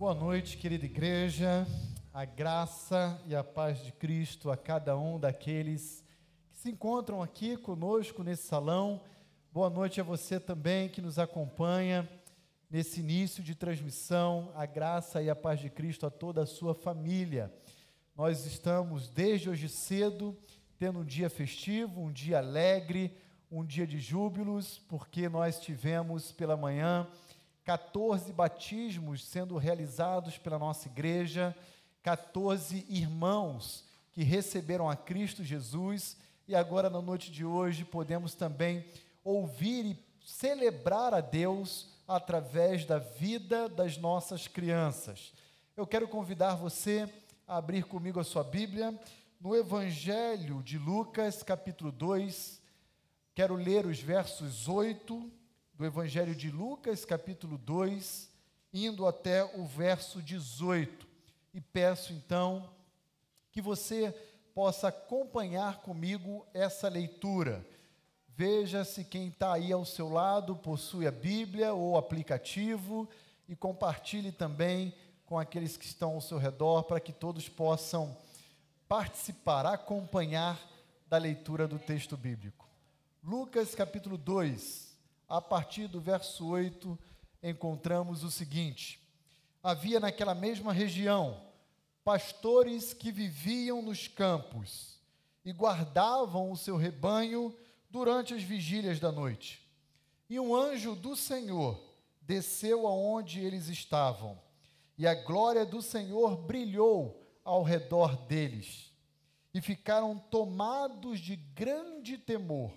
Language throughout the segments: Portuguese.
Boa noite, querida igreja. A graça e a paz de Cristo a cada um daqueles que se encontram aqui conosco nesse salão. Boa noite a você também que nos acompanha nesse início de transmissão. A graça e a paz de Cristo a toda a sua família. Nós estamos desde hoje cedo tendo um dia festivo, um dia alegre, um dia de júbilos, porque nós tivemos pela manhã 14 batismos sendo realizados pela nossa igreja, 14 irmãos que receberam a Cristo Jesus, e agora na noite de hoje podemos também ouvir e celebrar a Deus através da vida das nossas crianças. Eu quero convidar você a abrir comigo a sua Bíblia no Evangelho de Lucas, capítulo 2. Quero ler os versos 8 do Evangelho de Lucas, capítulo 2, indo até o verso 18. E peço então que você possa acompanhar comigo essa leitura. Veja se quem está aí ao seu lado possui a Bíblia ou aplicativo e compartilhe também com aqueles que estão ao seu redor para que todos possam participar, acompanhar da leitura do texto bíblico. Lucas capítulo 2, a partir do verso 8, encontramos o seguinte: Havia naquela mesma região pastores que viviam nos campos e guardavam o seu rebanho durante as vigílias da noite. E um anjo do Senhor desceu aonde eles estavam, e a glória do Senhor brilhou ao redor deles, e ficaram tomados de grande temor.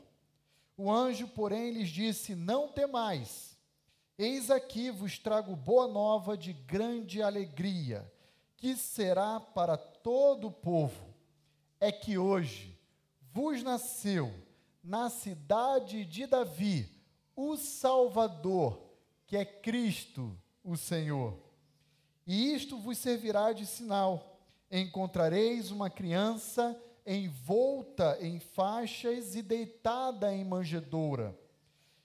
O anjo, porém, lhes disse: Não temais, eis aqui vos trago boa nova de grande alegria, que será para todo o povo. É que hoje vos nasceu na cidade de Davi o Salvador, que é Cristo, o Senhor. E isto vos servirá de sinal: encontrareis uma criança envolta em faixas e deitada em manjedoura.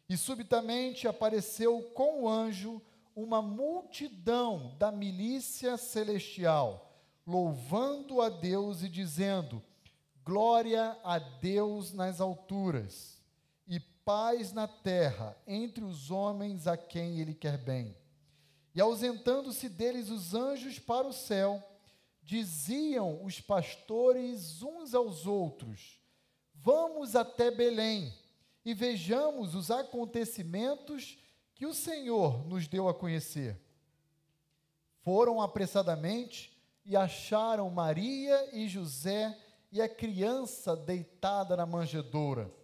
E subitamente apareceu com o anjo uma multidão da milícia celestial, louvando a Deus e dizendo: Glória a Deus nas alturas, e paz na terra entre os homens a quem ele quer bem. E ausentando-se deles os anjos para o céu, diziam os pastores uns aos outros: Vamos até Belém e vejamos os acontecimentos que o Senhor nos deu a conhecer. Foram apressadamente e acharam Maria e José e a criança deitada na manjedoura.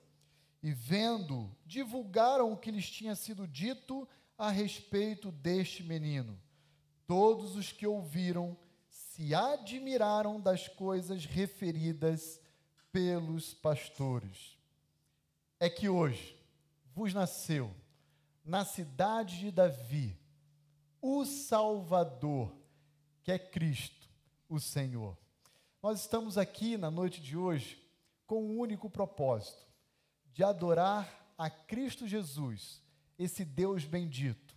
E vendo, divulgaram o que lhes tinha sido dito a respeito deste menino. Todos os que ouviram se admiraram das coisas referidas pelos pastores. É que hoje vos nasceu na cidade de Davi o Salvador, que é Cristo, o Senhor. Nós estamos aqui na noite de hoje com um único propósito: de adorar a Cristo Jesus, esse Deus bendito,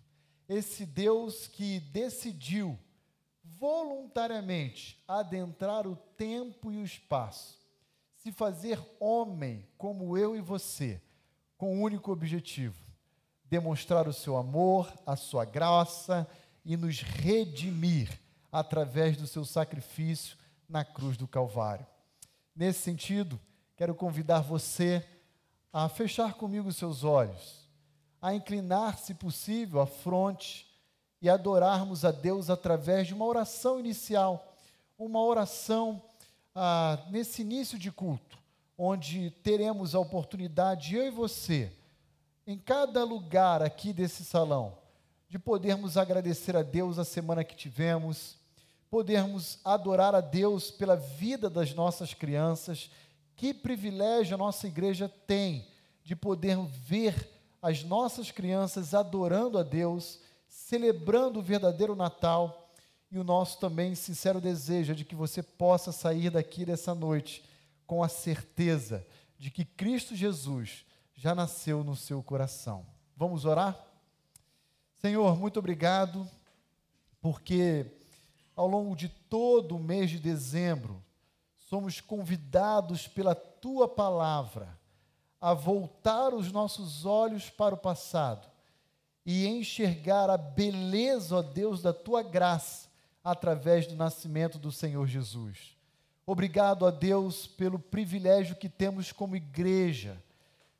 esse Deus que decidiu voluntariamente adentrar o tempo e o espaço, se fazer homem como eu e você, com o um único objetivo: demonstrar o seu amor, a sua graça e nos redimir através do seu sacrifício na cruz do Calvário. Nesse sentido, quero convidar você a fechar comigo os seus olhos, a inclinar, se possível, a fronte e adorarmos a Deus através de uma oração inicial, uma oração ah, nesse início de culto, onde teremos a oportunidade, eu e você, em cada lugar aqui desse salão, de podermos agradecer a Deus a semana que tivemos, podermos adorar a Deus pela vida das nossas crianças. Que privilégio a nossa igreja tem de poder ver as nossas crianças adorando a Deus celebrando o verdadeiro Natal e o nosso também sincero desejo é de que você possa sair daqui dessa noite com a certeza de que Cristo Jesus já nasceu no seu coração. Vamos orar? Senhor, muito obrigado porque ao longo de todo o mês de dezembro, somos convidados pela tua palavra a voltar os nossos olhos para o passado e enxergar a beleza, ó Deus, da tua graça através do nascimento do Senhor Jesus. Obrigado a Deus pelo privilégio que temos como igreja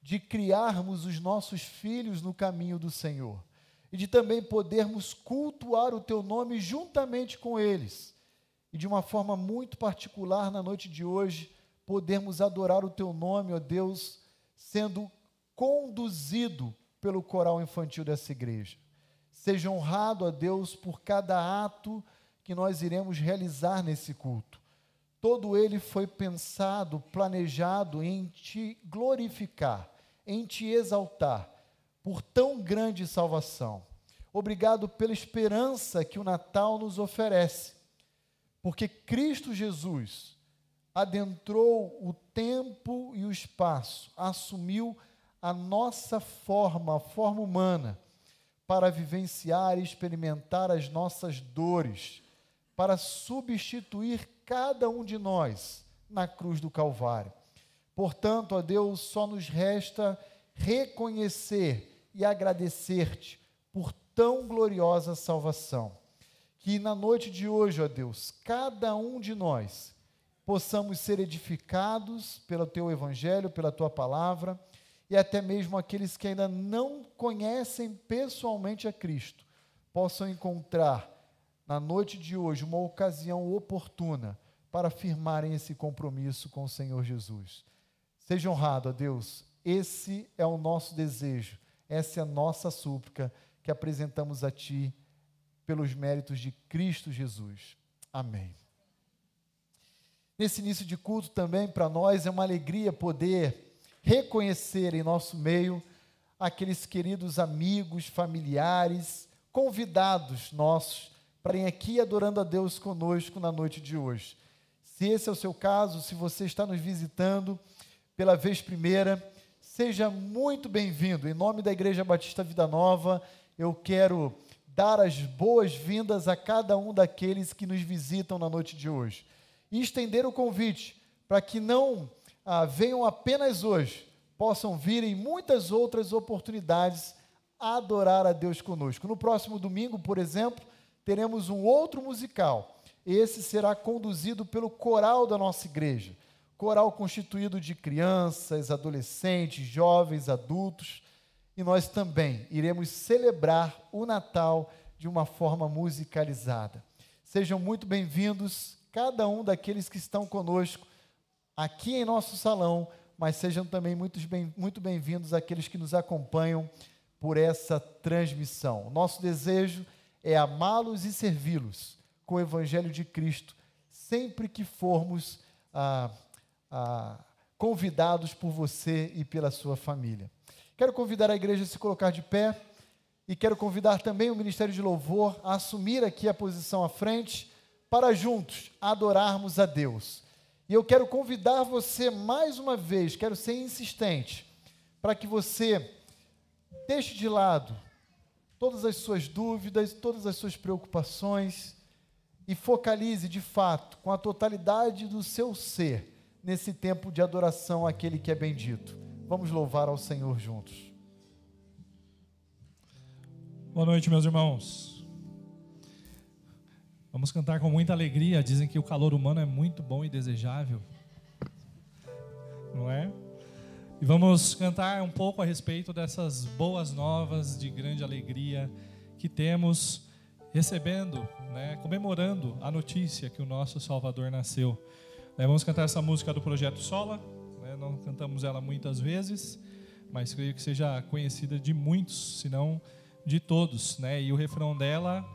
de criarmos os nossos filhos no caminho do Senhor e de também podermos cultuar o teu nome juntamente com eles. E de uma forma muito particular na noite de hoje, podermos adorar o teu nome, ó Deus, sendo conduzido pelo coral infantil dessa igreja. Seja honrado a Deus por cada ato que nós iremos realizar nesse culto. Todo ele foi pensado, planejado em te glorificar, em te exaltar por tão grande salvação. Obrigado pela esperança que o Natal nos oferece, porque Cristo Jesus adentrou o tempo e o espaço, assumiu a nossa forma, a forma humana, para vivenciar e experimentar as nossas dores para substituir cada um de nós na cruz do Calvário. Portanto, a Deus só nos resta reconhecer e agradecer-te por tão gloriosa salvação. Que na noite de hoje, ó Deus, cada um de nós possamos ser edificados pelo teu evangelho, pela tua palavra, e até mesmo aqueles que ainda não conhecem pessoalmente a Cristo, possam encontrar na noite de hoje, uma ocasião oportuna para firmarem esse compromisso com o Senhor Jesus. Seja honrado a Deus, esse é o nosso desejo, essa é a nossa súplica que apresentamos a Ti pelos méritos de Cristo Jesus. Amém. Nesse início de culto também, para nós, é uma alegria poder reconhecer em nosso meio aqueles queridos amigos, familiares, convidados nossos estarem aqui adorando a Deus conosco na noite de hoje. Se esse é o seu caso, se você está nos visitando pela vez primeira, seja muito bem-vindo. Em nome da Igreja Batista Vida Nova, eu quero dar as boas-vindas a cada um daqueles que nos visitam na noite de hoje. E estender o convite para que não ah, venham apenas hoje, possam vir em muitas outras oportunidades adorar a Deus conosco. No próximo domingo, por exemplo, teremos um outro musical. Esse será conduzido pelo coral da nossa igreja. Coral constituído de crianças, adolescentes, jovens, adultos. E nós também iremos celebrar o Natal de uma forma musicalizada. Sejam muito bem-vindos, cada um daqueles que estão conosco aqui em nosso salão, mas sejam também muito bem-vindos muito bem aqueles que nos acompanham por essa transmissão. Nosso desejo é amá-los e servi-los com o Evangelho de Cristo, sempre que formos ah, ah, convidados por você e pela sua família. Quero convidar a igreja a se colocar de pé e quero convidar também o Ministério de Louvor a assumir aqui a posição à frente para juntos adorarmos a Deus. E eu quero convidar você mais uma vez, quero ser insistente, para que você deixe de lado todas as suas dúvidas, todas as suas preocupações e focalize de fato, com a totalidade do seu ser, nesse tempo de adoração àquele que é bendito. Vamos louvar ao Senhor juntos. Boa noite, meus irmãos. Vamos cantar com muita alegria. Dizem que o calor humano é muito bom e desejável. Não é? E vamos cantar um pouco a respeito dessas boas novas de grande alegria que temos recebendo, né, comemorando a notícia que o nosso Salvador nasceu. Né, vamos cantar essa música do Projeto Sola, né, não cantamos ela muitas vezes, mas creio que seja conhecida de muitos, se não de todos. Né, e o refrão dela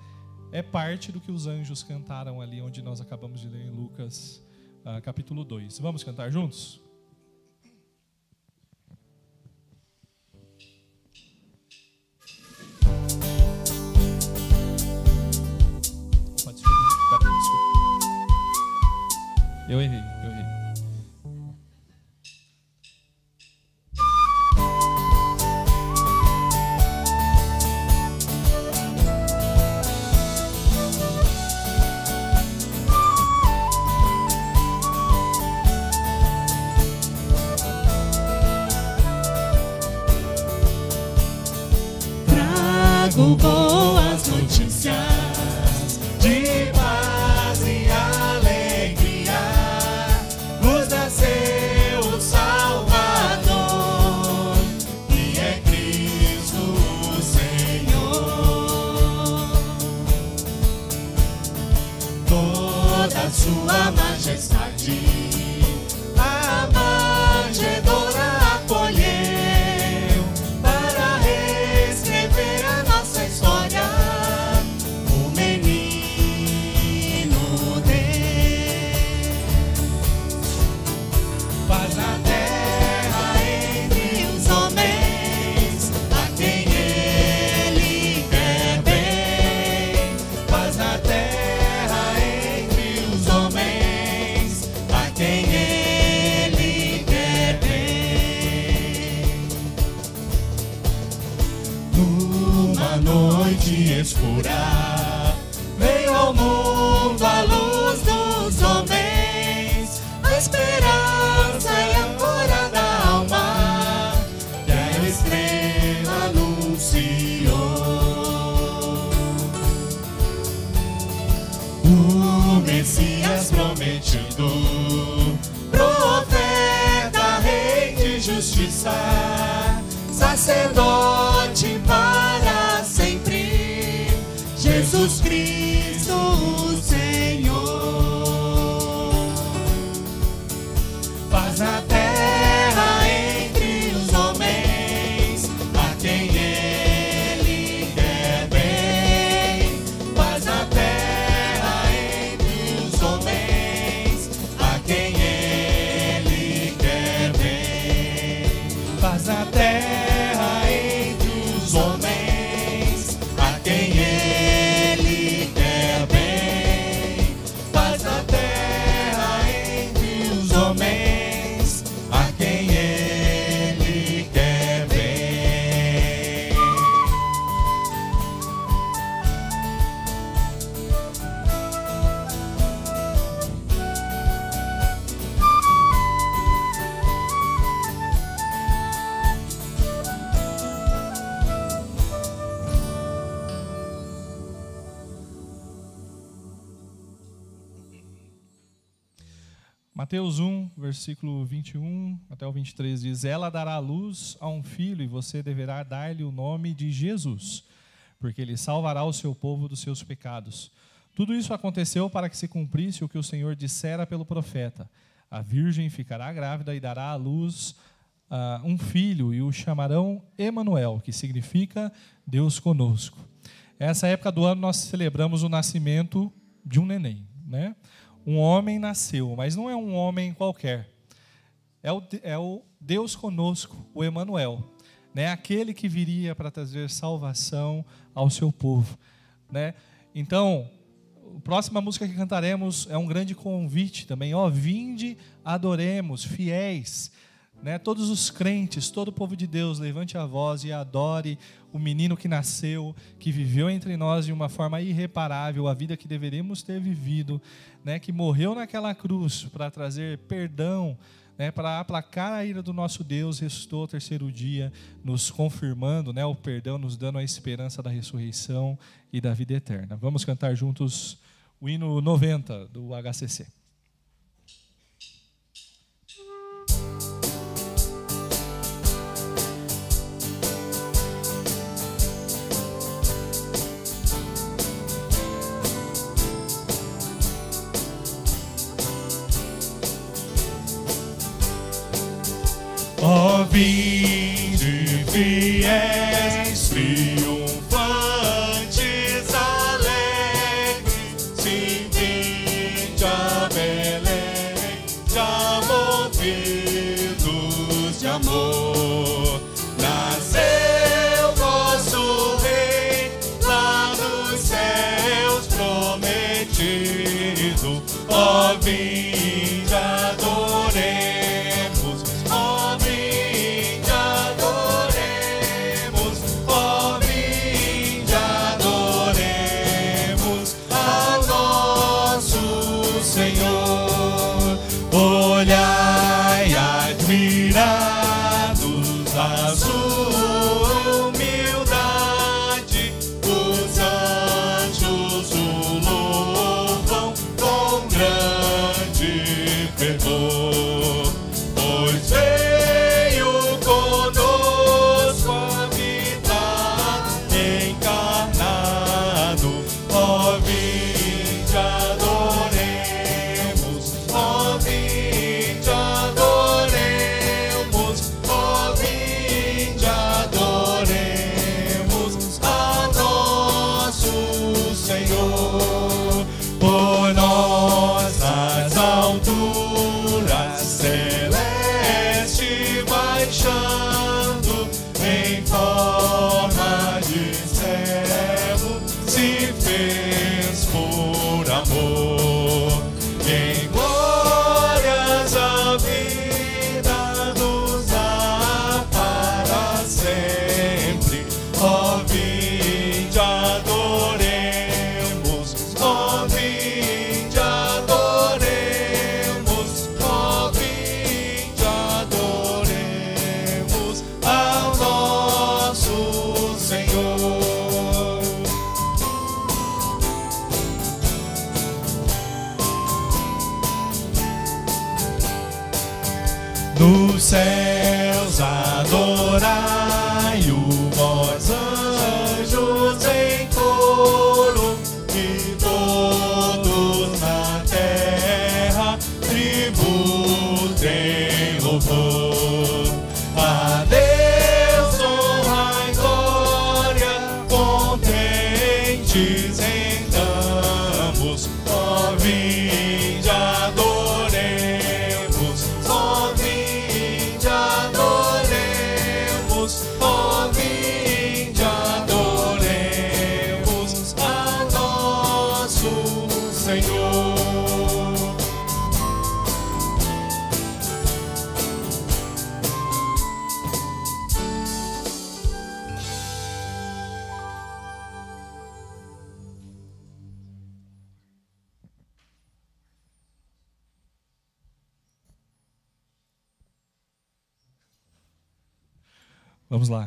é parte do que os anjos cantaram ali, onde nós acabamos de ler em Lucas uh, capítulo 2. Vamos cantar juntos? Eu errei, eu errei. Com Mateus 1, versículo 21 até o 23 diz: Ela dará luz a um filho e você deverá dar-lhe o nome de Jesus, porque ele salvará o seu povo dos seus pecados. Tudo isso aconteceu para que se cumprisse o que o Senhor dissera pelo profeta: A virgem ficará grávida e dará à luz ah, um filho e o chamarão Emanuel, que significa Deus conosco. Essa época do ano nós celebramos o nascimento de um neném, né? Um homem nasceu, mas não é um homem qualquer. É o, é o Deus conosco, o Emanuel, né? Aquele que viria para trazer salvação ao seu povo, né? Então, a próxima música que cantaremos é um grande convite também, ó, vinde, adoremos, fiéis, né? Todos os crentes, todo o povo de Deus, levante a voz e adore o menino que nasceu, que viveu entre nós de uma forma irreparável, a vida que deveríamos ter vivido, né? Que morreu naquela cruz para trazer perdão, né? Para aplacar a ira do nosso Deus, ressuscitou ao terceiro dia, nos confirmando, né? O perdão, nos dando a esperança da ressurreição e da vida eterna. Vamos cantar juntos o hino 90 do HCC. Ó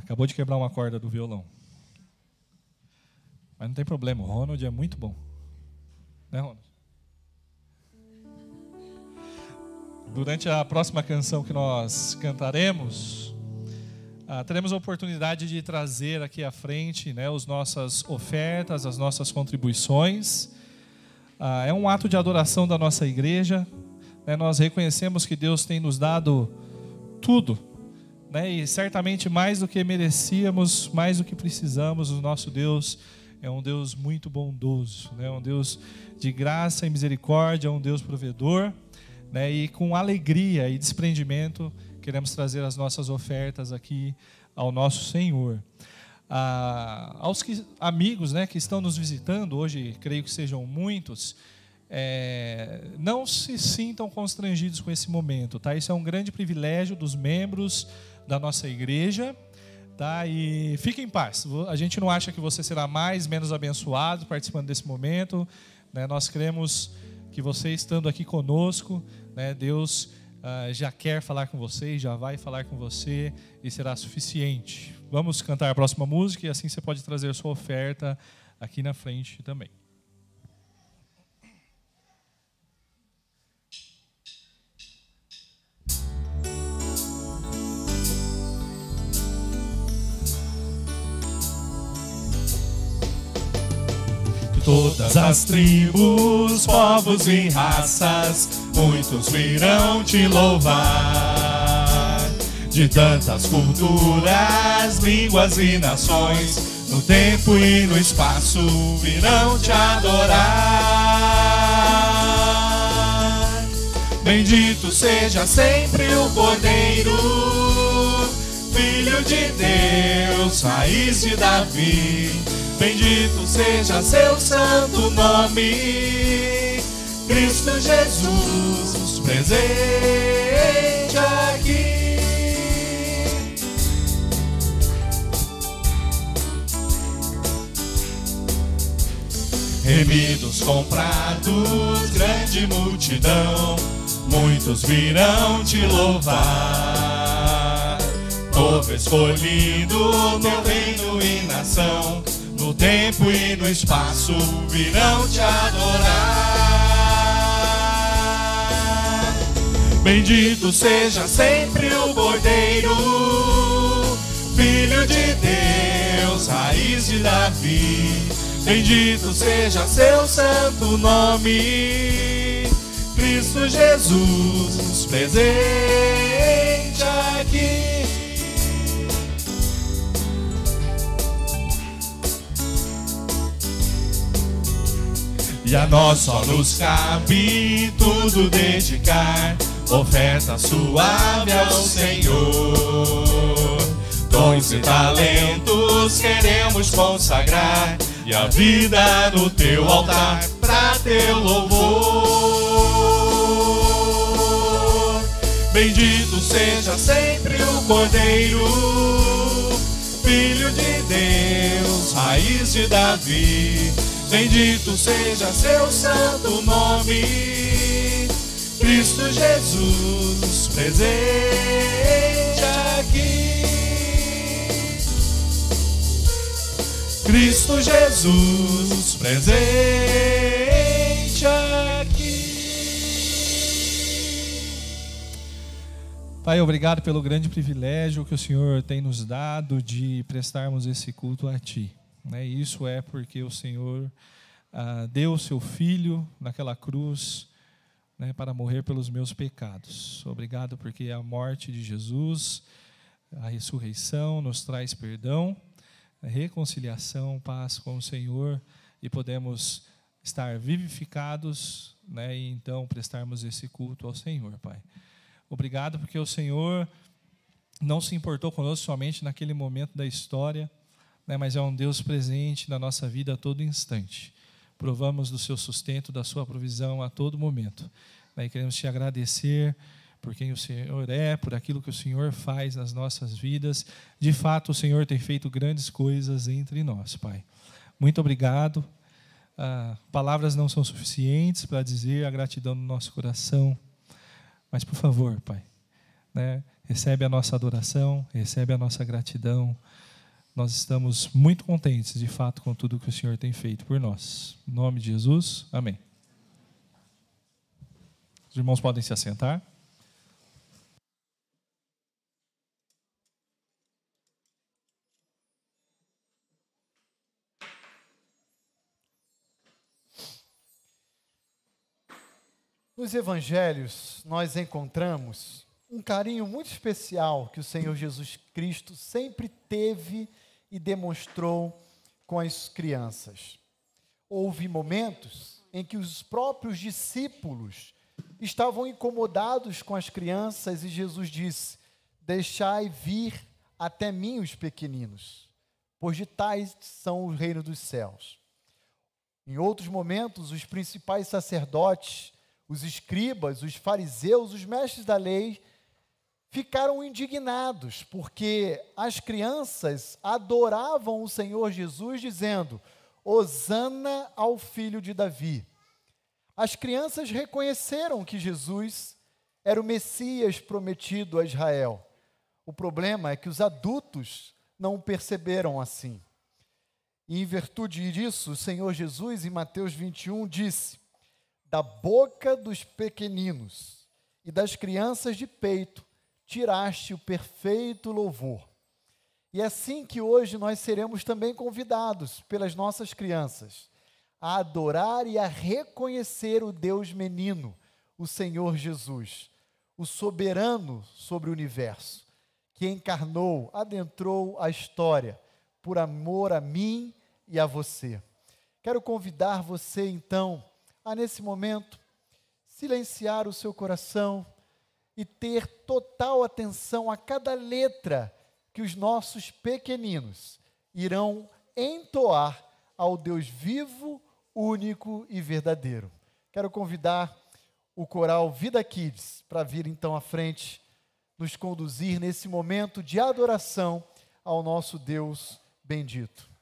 acabou de quebrar uma corda do violão. Mas não tem problema, o Ronald é muito bom. Né, Ronald? Durante a próxima canção que nós cantaremos, ah, teremos a oportunidade de trazer aqui à frente né, as nossas ofertas, as nossas contribuições. Ah, é um ato de adoração da nossa igreja. né, nós reconhecemos que Deus tem nos dado tudo né? E certamente mais do que merecíamos, mais do que precisamos, o nosso Deus é um Deus muito bondoso, né? Um Deus de graça e misericórdia, um Deus provedor, né? E com alegria e desprendimento queremos trazer as nossas ofertas aqui ao nosso Senhor. Ah, aos que, amigos, né, que estão nos visitando hoje, creio que sejam muitos. é, não se sintam constrangidos com esse momento, tá? Isso é um grande privilégio dos membros da nossa igreja, tá? E fique em paz. A gente não acha que você será mais, menos abençoado participando desse momento, né? Nós cremos que você estando aqui conosco, né? Deus ah, já quer falar com você, já vai falar com você e será suficiente. Vamos cantar a próxima música e assim você pode trazer sua oferta aqui na frente também. Todas as tribos, povos e raças, muitos virão te louvar. De tantas culturas, línguas e nações, no tempo e no espaço virão te adorar. Bendito seja sempre o Cordeiro, Filho de Deus, raiz de Davi. Bendito seja seu santo nome, Cristo Jesus, presente aqui. Remidos, comprados, grande multidão, muitos virão te louvar. Povo escolhido, teu reino e nação, no tempo e no espaço virão te adorar. Bendito seja sempre o Cordeiro, Filho de Deus, raiz de Davi. Bendito seja seu santo nome, Cristo Jesus, presente aqui. E a nós só nos cabe tudo dedicar, oferta suave ao Senhor. Dons e talentos queremos consagrar, e a vida no teu altar pra teu louvor. Bendito seja sempre o Cordeiro, Filho de Deus, raiz de Davi. Bendito seja seu santo nome, Cristo Jesus, presente aqui. Cristo Jesus, presente aqui. Pai, obrigado pelo grande privilégio que o Senhor tem nos dado de prestarmos esse culto a Ti. Né? Isso é porque o Senhor ah, deu o seu Filho naquela cruz né, para morrer pelos meus pecados. Obrigado porque a morte de Jesus, a ressurreição nos traz perdão, reconciliação, paz com o Senhor e podemos estar vivificados né, e então prestarmos esse culto ao Senhor, Pai. Obrigado porque o Senhor não se importou conosco somente naquele momento da história, né, mas é um Deus presente na nossa vida a todo instante. Provamos do seu sustento, da sua provisão a todo momento. Né, e queremos te agradecer por quem o Senhor é, por aquilo que o Senhor faz nas nossas vidas. De fato, o Senhor tem feito grandes coisas entre nós, Pai. Muito obrigado. Ah, palavras não são suficientes para dizer a gratidão no nosso coração, mas por favor, Pai, né, recebe a nossa adoração, recebe a nossa gratidão. Nós estamos muito contentes, de fato, com tudo que o Senhor tem feito por nós. Em nome de Jesus, amém. Os irmãos podem se assentar. Nos evangelhos, nós encontramos um carinho muito especial que o Senhor Jesus Cristo sempre teve e demonstrou com as crianças. Houve momentos em que os próprios discípulos estavam incomodados com as crianças e Jesus disse: Deixai vir até mim os pequeninos, pois de tais são o reino dos céus. Em outros momentos, os principais sacerdotes, os escribas, os fariseus, os mestres da lei ficaram indignados, porque as crianças adoravam o Senhor Jesus, dizendo: Hosana ao filho de Davi. As crianças reconheceram que Jesus era o Messias prometido a Israel. O problema é que os adultos não o perceberam assim. E em virtude disso, o Senhor Jesus, em Mateus 21, disse: Da boca dos pequeninos e das crianças de peito tiraste o perfeito louvor. E é assim que hoje nós seremos também convidados pelas nossas crianças a adorar e a reconhecer o Deus menino, o Senhor Jesus, o soberano sobre o universo, que encarnou, adentrou a história por amor a mim e a você. Quero convidar você então a nesse momento silenciar o seu coração e ter total atenção a cada letra que os nossos pequeninos irão entoar ao Deus vivo, único e verdadeiro. Quero convidar o coral Vida Kids para vir então à frente, nos conduzir nesse momento de adoração ao nosso Deus bendito.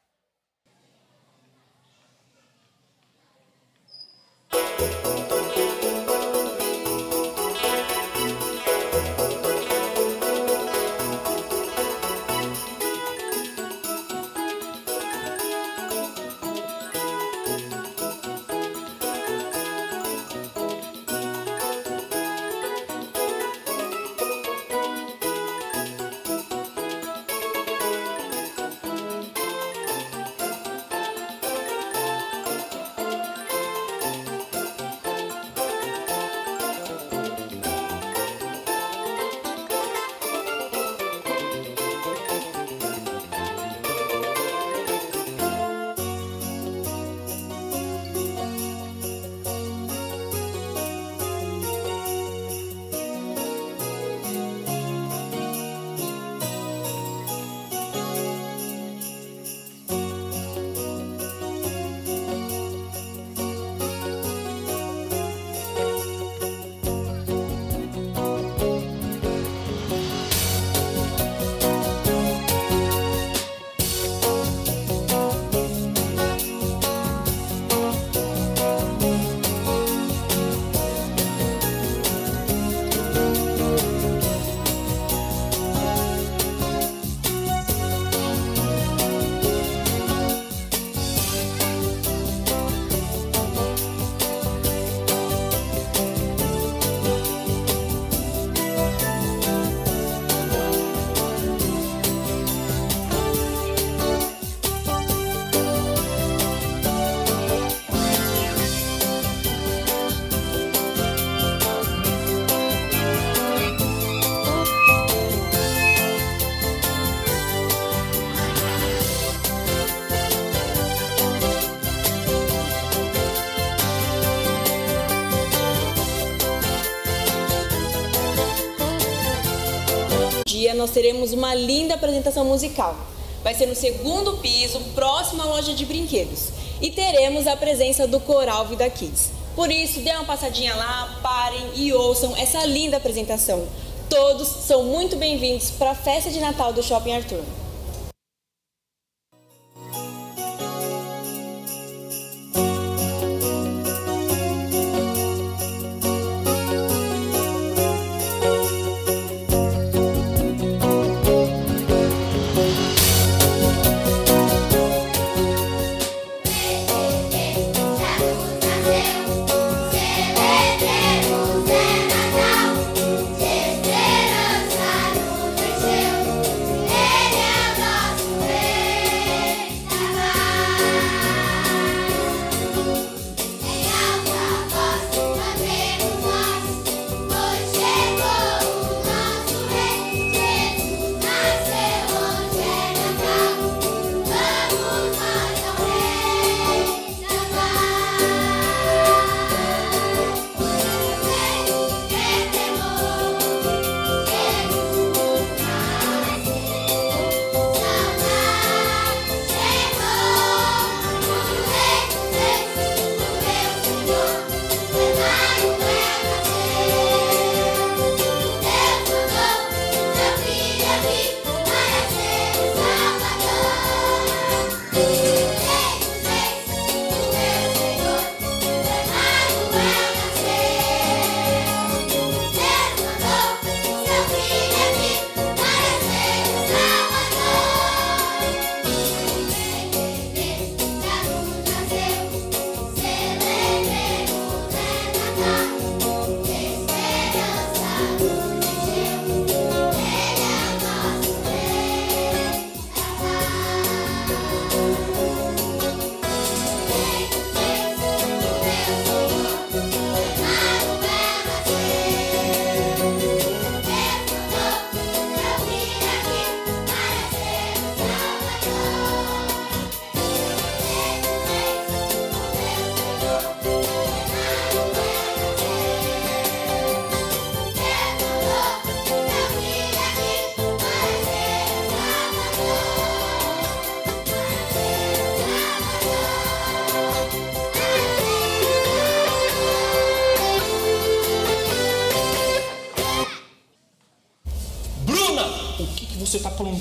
Teremos uma linda apresentação musical. Vai ser no segundo piso, próximo à loja de brinquedos. E teremos a presença do Coral Vida Kids. Por isso, dê uma passadinha lá, parem e ouçam essa linda apresentação. Todos são muito bem-vindos para a festa de Natal do Shopping Arthur.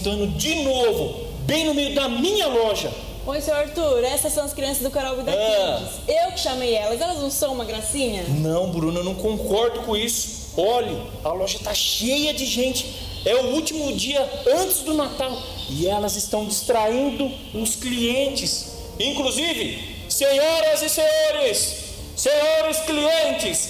Aprontando de novo? Bem no meio da minha loja. Oi, seu Arthur, essas são as crianças do Coral Vida Ah. Kids. Eu que chamei elas, elas não são uma gracinha? Não, Bruna, eu não concordo com isso. Olhe, a loja está cheia de gente. É o último dia antes do Natal e elas estão distraindo os clientes. Inclusive, senhoras e senhores, senhores clientes,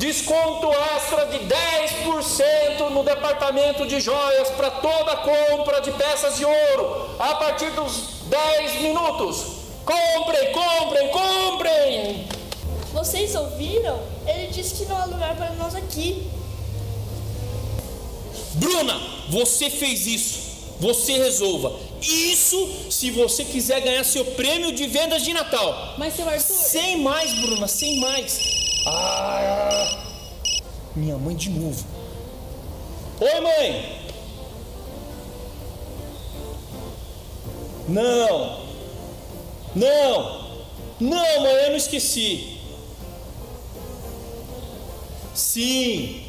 desconto extra de 10% no departamento de joias para toda compra de peças de ouro a partir dos 10 minutos. Comprem, comprem, comprem! Vocês ouviram? Ele disse que não há lugar para nós aqui. Bruna, você fez isso. Você resolva. Isso se você quiser ganhar seu prêmio de vendas de Natal. Mas, seu Arthur, Sem mais, Bruna, sem mais. Ah, minha mãe de novo. Oi, mãe. Não. Não. Não, mãe, eu não esqueci. Sim.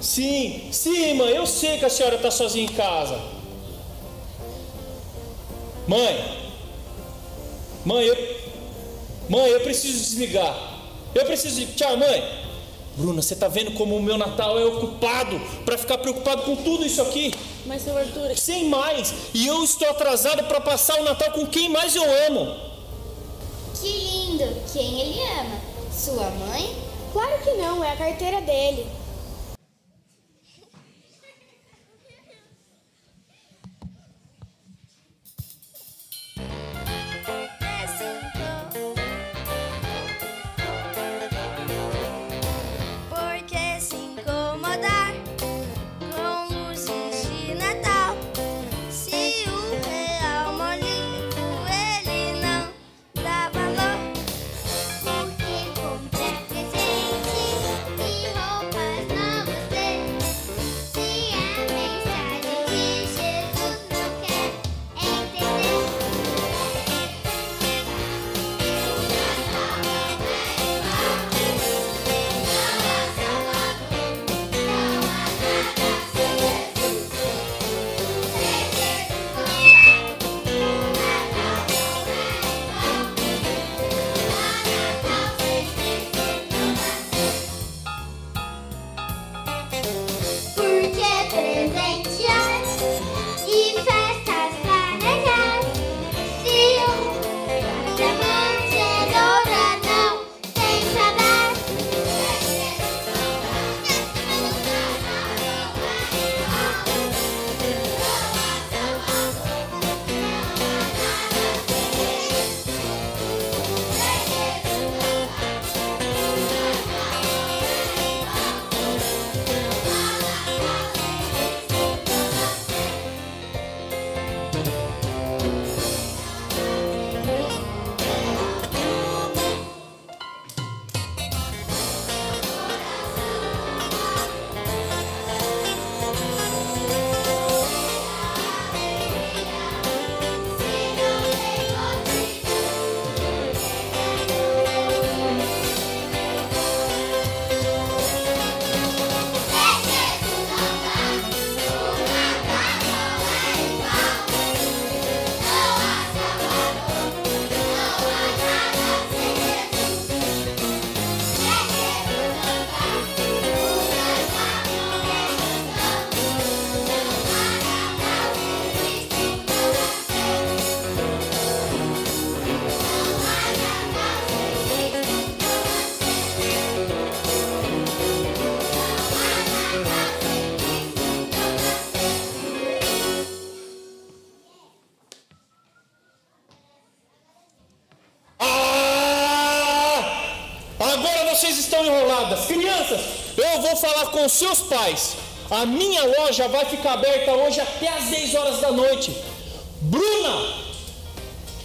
Sim, sim, mãe, eu sei que a senhora está sozinha em casa. Mãe, mãe, eu, mãe, eu preciso desligar. Eu preciso. de- Tchau, mãe. Bruna, você tá vendo como o meu Natal é ocupado para ficar preocupado com tudo isso aqui? mas, seu Arthur, Sem mais. E eu estou atrasado para passar o Natal com quem mais eu amo. Que lindo! Quem ele ama? Sua mãe? Claro que não, é a carteira dele. Vou falar com seus pais. A minha loja vai ficar aberta hoje até às 10 horas da noite. Bruna,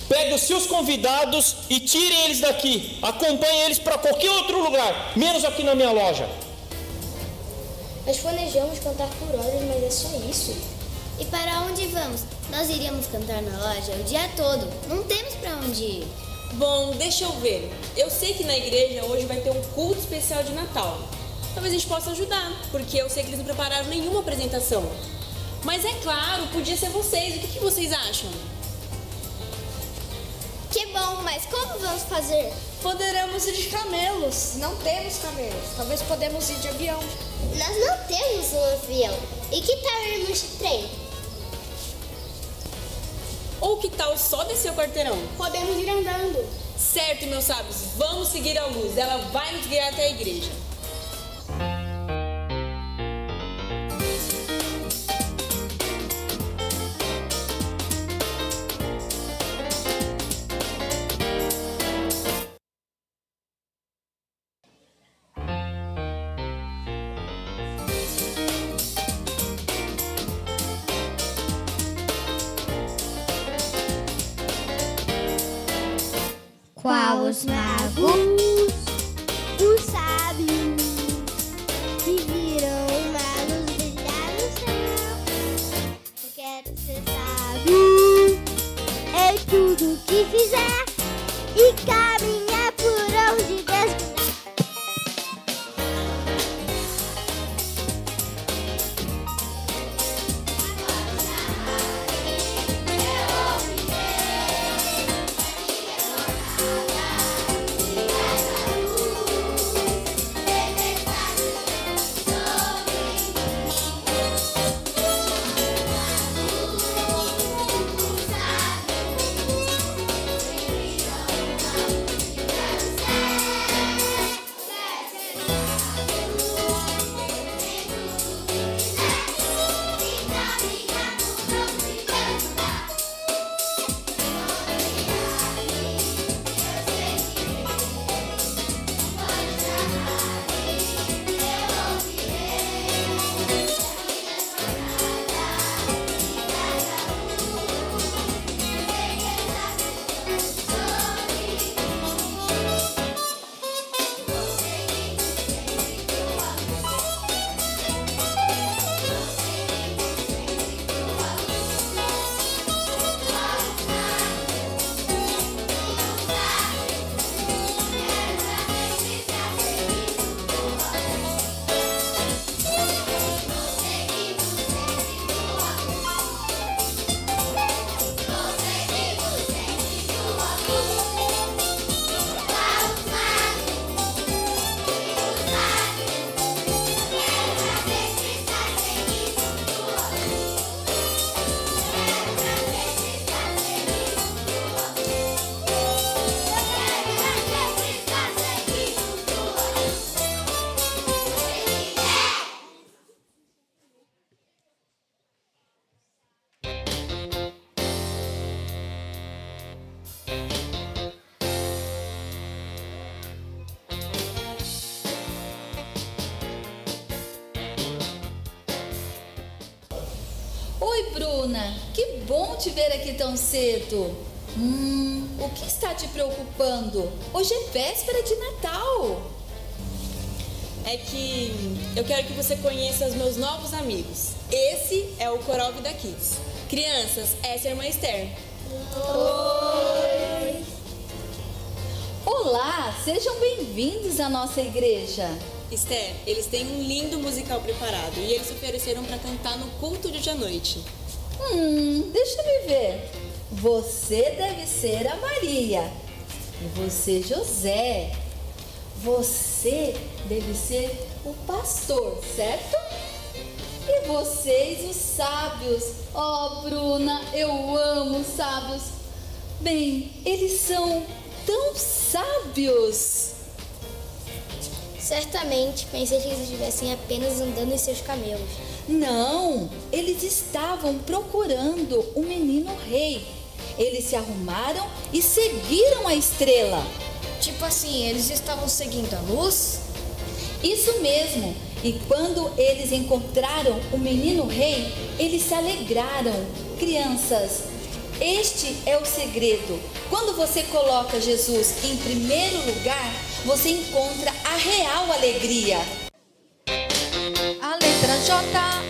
pegue os seus convidados e tirem eles daqui. Acompanhe eles para qualquer outro lugar, menos aqui na minha loja. Nós planejamos cantar por horas, mas é só isso. E para onde vamos? Nós iríamos cantar na loja o dia todo. Não temos para onde ir. Bom, deixa eu ver. Eu sei que na igreja hoje vai ter um culto especial de Natal. Talvez a gente possa ajudar, porque eu sei que eles não prepararam nenhuma apresentação. Mas é claro, podia ser vocês. O que, que vocês acham? Que bom, mas como vamos fazer? Poderemos ir de camelos. Não temos camelos. Talvez podemos ir de avião. Nós não temos um avião. E que tal irmos de trem? Ou que tal só descer o quarteirão? Podemos ir andando. Certo, meus sábios, vamos seguir a luz. Ela vai nos guiar até a igreja. Tão cedo. Hum, o que está te preocupando? Hoje é véspera de Natal. É que eu quero que você conheça os meus novos amigos. Esse é o Coral Vida Kids. Crianças, essa é a irmã Esther. Olá, sejam bem-vindos à nossa igreja. Esther, eles têm um lindo musical preparado e eles se ofereceram para cantar no culto de hoje à noite. Hum, deixa eu ver. Você deve ser a Maria. E você, José. Você deve ser o pastor, certo? E vocês, os sábios. Oh, Bruna, eu amo os sábios. Bem, eles são tão sábios. Certamente, pensei que eles estivessem apenas andando em seus camelos. Não, eles estavam procurando um menino rei. Eles se arrumaram e seguiram a estrela. Tipo assim, eles estavam seguindo a luz? Isso mesmo. E quando eles encontraram o menino rei, eles se alegraram. Crianças, este é o segredo. Quando você coloca Jesus em primeiro lugar, você encontra a real alegria. A letra J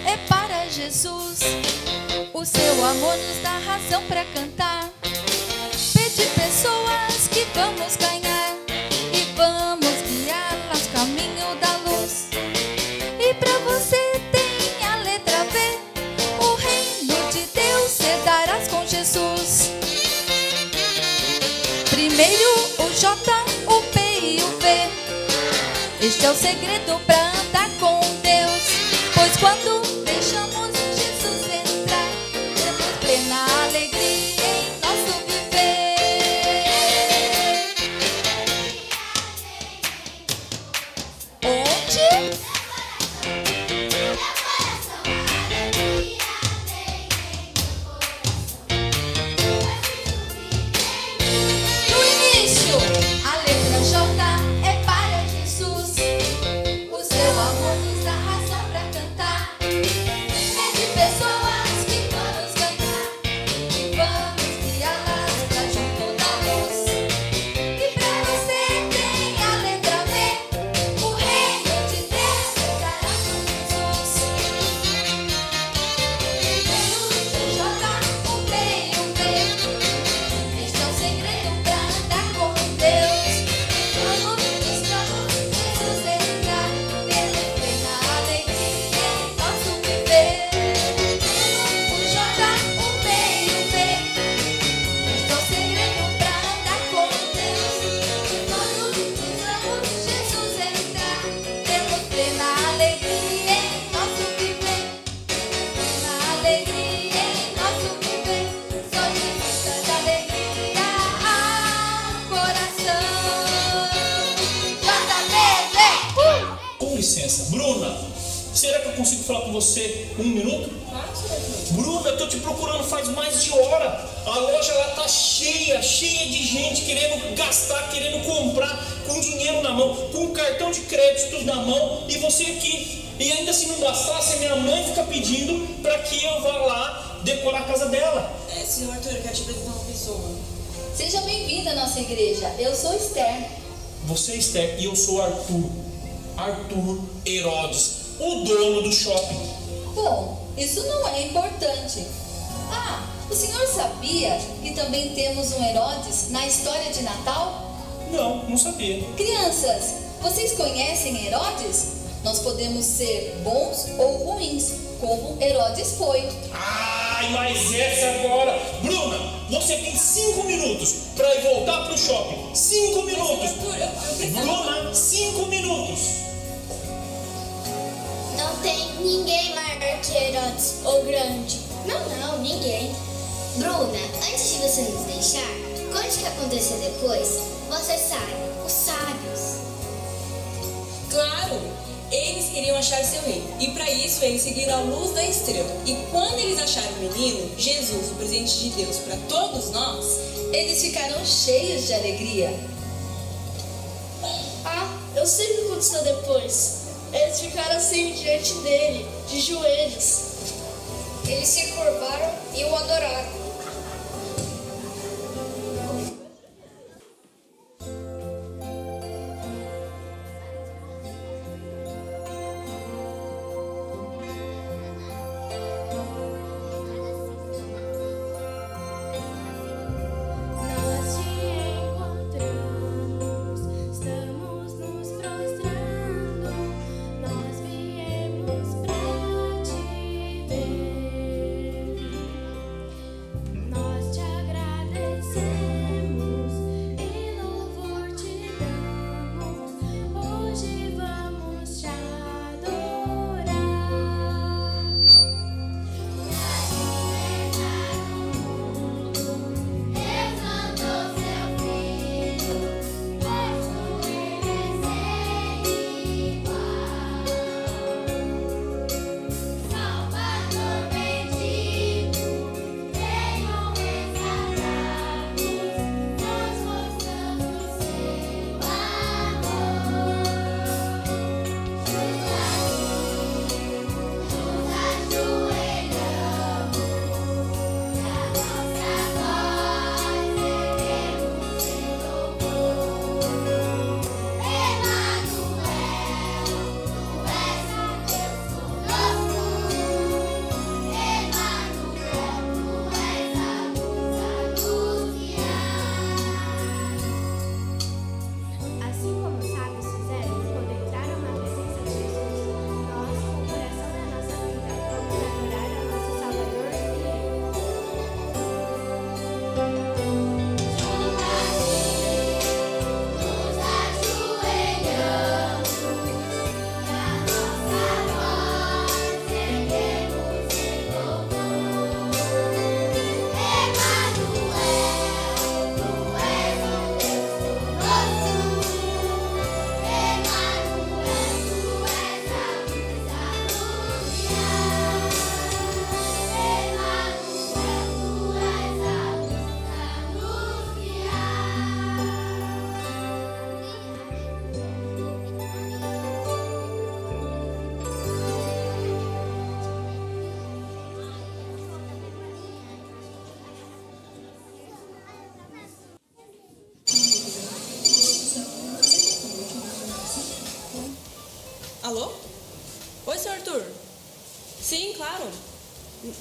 é para Jesus. O seu amor nos dá razão para cantar. Pede pessoas que vamos ganhar e vamos guiá-las caminho da luz. E para você tem a letra V. O reino de Deus herdarás com Jesus. Primeiro o J, o P e o V. Este é o segredo para andar com quando Esther e eu sou Arthur. Arthur Herodes, o dono do shopping. Bom, isso não é importante. Ah, o senhor sabia que também temos um Herodes na história de Natal? Não, não sabia. Crianças, vocês conhecem Herodes? Nós podemos ser bons ou ruins, como Herodes foi. Ai, mas essa agora. Bruna, você tem cinco minutos para ir voltar pro shopping. Cinco minutos. Bruna, cinco minutos. Não tem ninguém maior que Herodes ou grande. Não, não, ninguém. Bruna, antes de você nos deixar, conte o que aconteceu depois. Você sabe, os sábios. Claro! Eles queriam achar seu rei. E para isso eles seguiram a luz da estrela. E quando eles acharam o menino, Jesus, o presente de Deus para todos nós, Eles ficaram cheios de alegria. Ah, eu sei o que aconteceu depois. Eles ficaram assim diante dele, de joelhos. Eles se curvaram e o adoraram.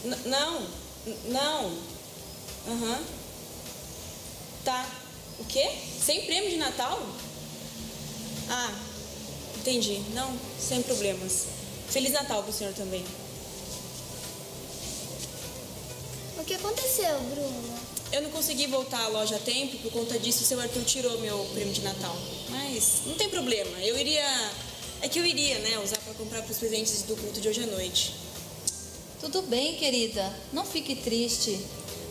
N- não, não. Aham. Tá. O quê? Sem prêmio de Natal? Ah, entendi. Não, sem problemas. Feliz Natal pro senhor também. O que aconteceu, Bruno? Eu não consegui voltar à loja a tempo, por conta disso o seu Arthur tirou meu prêmio de Natal. Mas não tem problema, eu iria. É que eu iria, né, usar para comprar para os presentes do culto de hoje à noite. Tudo bem, querida. Não fique triste.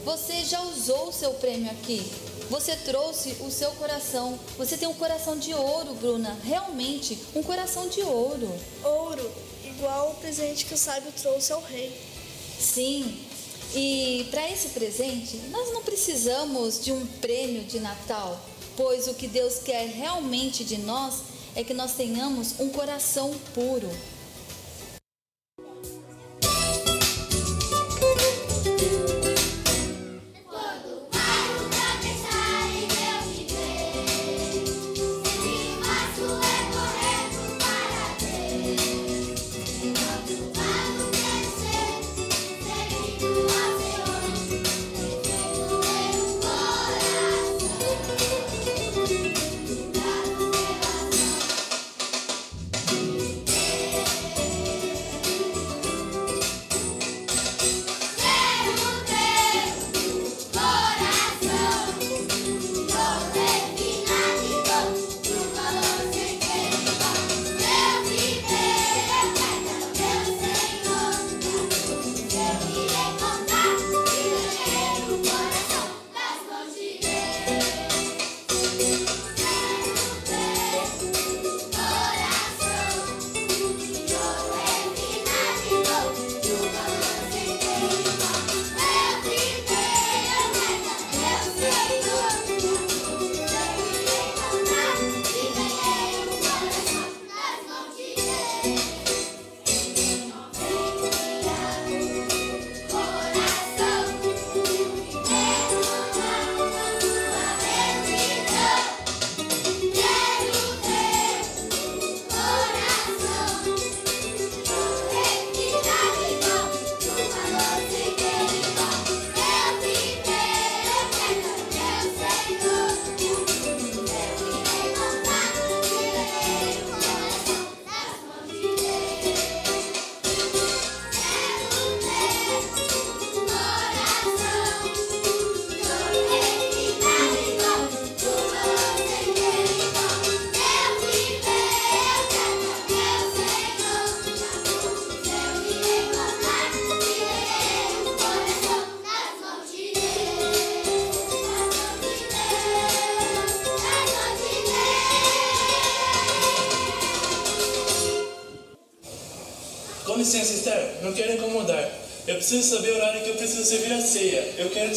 Você já usou o seu prêmio aqui. Você trouxe o seu coração. Você tem um coração de ouro, Bruna. Realmente, um coração de ouro. Ouro, igual o presente que o sábio trouxe ao rei. Sim. E para esse presente, nós não precisamos de um prêmio de Natal, pois o que Deus quer realmente de nós é que nós tenhamos um coração puro.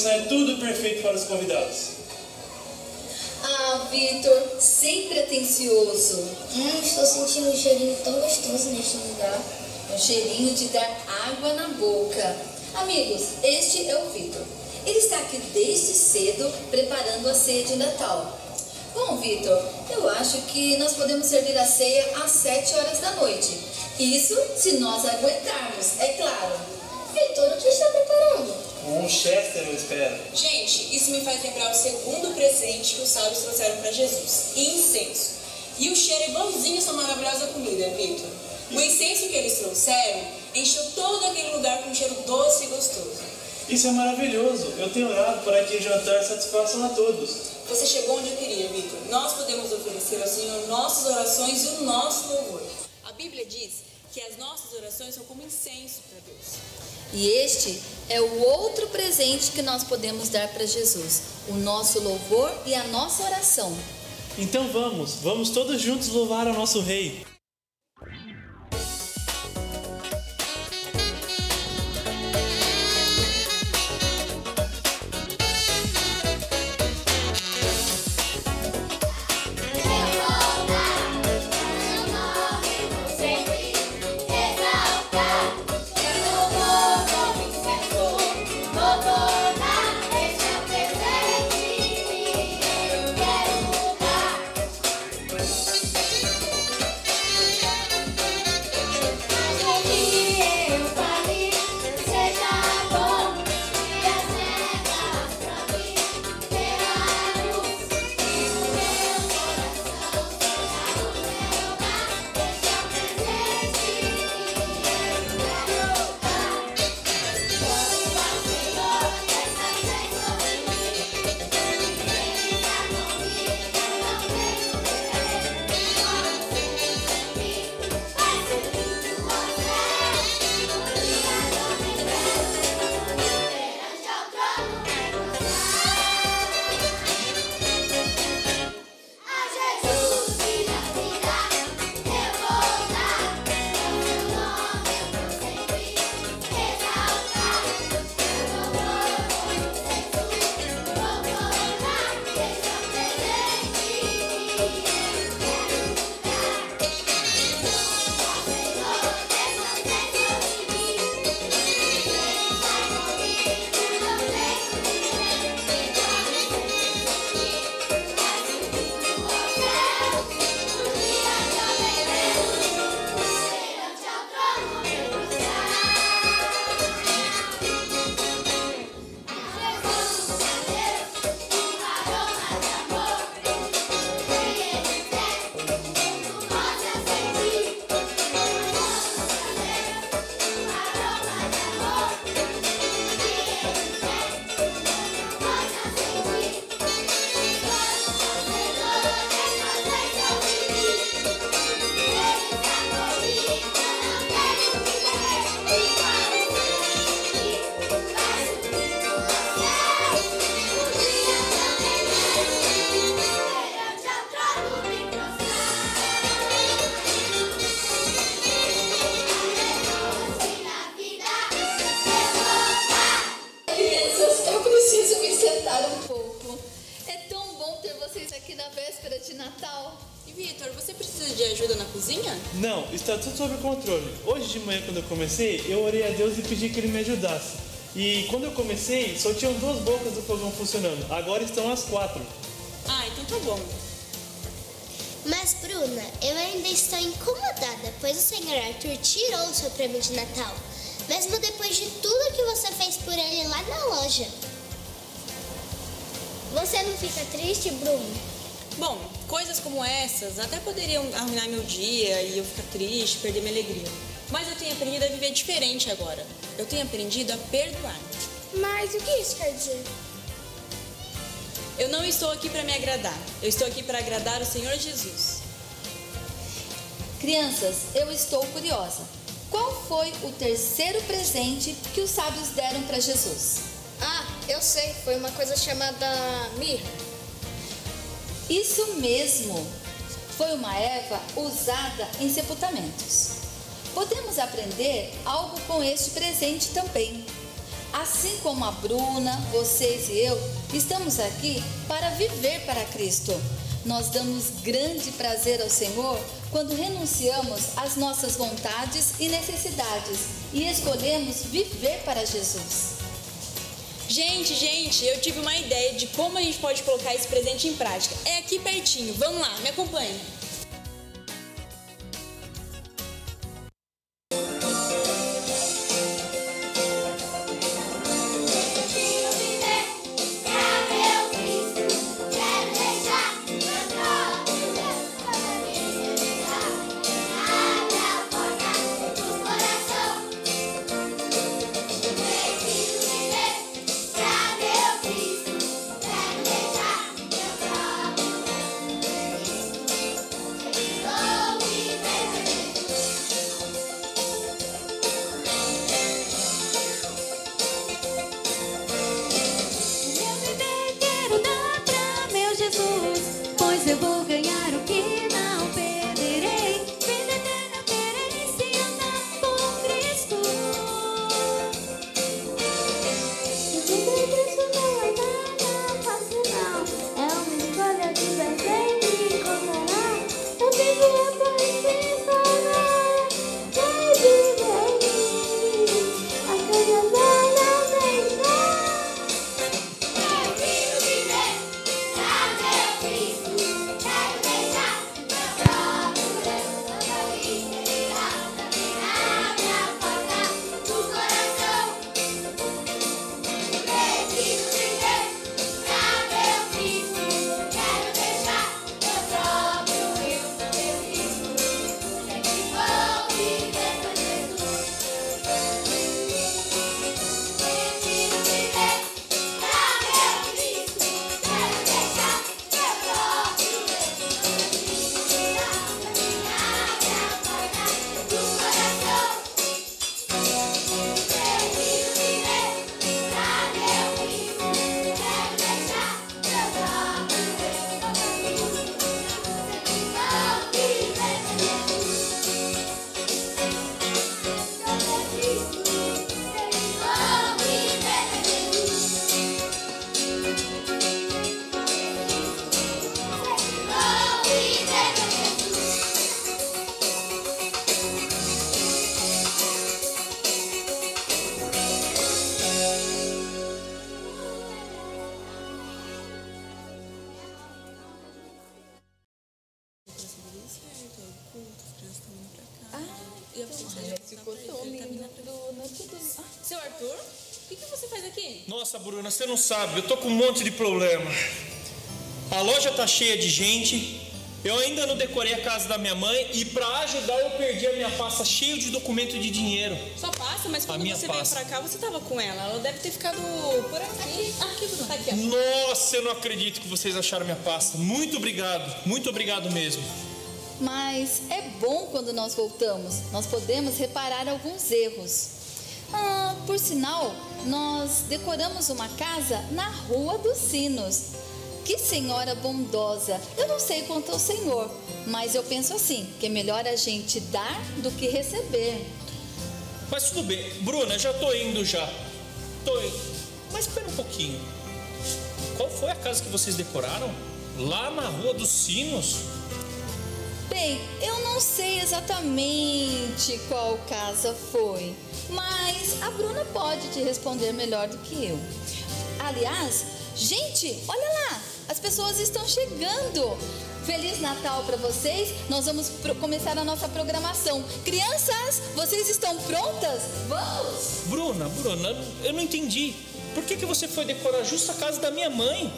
Que saia tudo perfeito para os convidados. Ah, Vitor, sempre atencioso. Hum, estou sentindo um cheirinho tão gostoso neste lugar. Um cheirinho de dar água na boca. Amigos, este é o Vitor. Ele está aqui desde cedo preparando a ceia de Natal. Bom, Vitor, eu acho que nós podemos servir a ceia às 7 horas da noite. Isso se nós aguentarmos, é claro. Vitor, o que está preparando? Um Chester eu espero. Gente, isso me faz lembrar o segundo presente que os sábios trouxeram para Jesus: incenso. E o cheiro é igualzinho essa maravilhosa comida, Vitor. O incenso que eles trouxeram encheu todo aquele lugar com um cheiro doce e gostoso. Isso é maravilhoso. Eu tenho orado para que o jantar satisfaçam a todos. Você chegou onde eu queria, Vitor. Nós podemos oferecer ao Senhor nossas orações e o nosso louvor. A Bíblia diz que as nossas orações são como incenso para Deus. E este é o outro presente que nós podemos dar para Jesus: o nosso louvor e a nossa oração. Então vamos, vamos todos juntos louvar ao nosso Rei. Incenso, sob controle. Hoje de manhã, quando eu comecei, eu orei a Deus e pedi que Ele me ajudasse. E quando eu comecei, só tinham duas bocas do fogão funcionando. Agora estão as quatro. Ah, então tá bom. Mas, Bruna, eu ainda estou incomodada, pois o senhor Arthur tirou o seu prêmio de Natal, mesmo depois de tudo que você fez por ele lá na loja. Você não fica triste, Bruno? Bom, coisas como essas até poderiam arruinar meu dia e eu ficar triste, perder minha alegria. Mas eu tenho aprendido a viver diferente agora. Eu tenho aprendido a perdoar. Mas o que isso quer dizer? Eu não estou aqui para me agradar. Eu estou aqui para agradar o Senhor Jesus. Crianças, eu estou curiosa. Qual foi o terceiro presente que os sábios deram para Jesus? Ah, eu sei, foi uma coisa chamada mirra. Isso mesmo. Foi uma erva usada em sepultamentos. Podemos aprender algo com este presente também. Assim como a Bruna, vocês e eu estamos aqui para viver para Cristo. Nós damos grande prazer ao Senhor quando renunciamos às nossas vontades e necessidades e escolhemos viver para Jesus. Gente, gente, eu tive uma ideia de como a gente pode colocar esse presente em prática. É aqui pertinho. Vamos lá, me acompanhe. Você não sabe, eu tô com um monte de problema. A loja tá cheia de gente. Eu ainda não decorei a casa da minha mãe e pra ajudar eu perdi a minha pasta cheia de documento de dinheiro. Só passa, mas quando minha você pasta. veio pra cá, você tava com ela. Ela deve ter ficado por aqui. Ah, aqui. Tá aqui, ó. Nossa, eu não acredito que vocês acharam minha pasta. Muito obrigado, muito obrigado mesmo. Mas é bom quando nós voltamos, nós podemos reparar alguns erros. Ah, por sinal, nós decoramos uma casa na Rua dos Sinos. Que senhora bondosa! Eu não sei quanto ao senhor, mas eu penso assim: que é melhor a gente dar do que receber. Mas tudo bem, Bruna, já tô indo já. Tô indo. Mas espera um pouquinho. Qual foi a casa que vocês decoraram? Lá na Rua dos Sinos? Bem, eu não sei exatamente qual casa foi, mas a Bruna pode te responder melhor do que eu. Aliás, gente, olha lá, as pessoas estão chegando. Feliz Natal para vocês. Nós vamos começar a nossa programação. Crianças, vocês estão prontas? Vamos! Bruna, Bruna, eu não entendi. Por que, que você foi decorar justo a casa da minha mãe?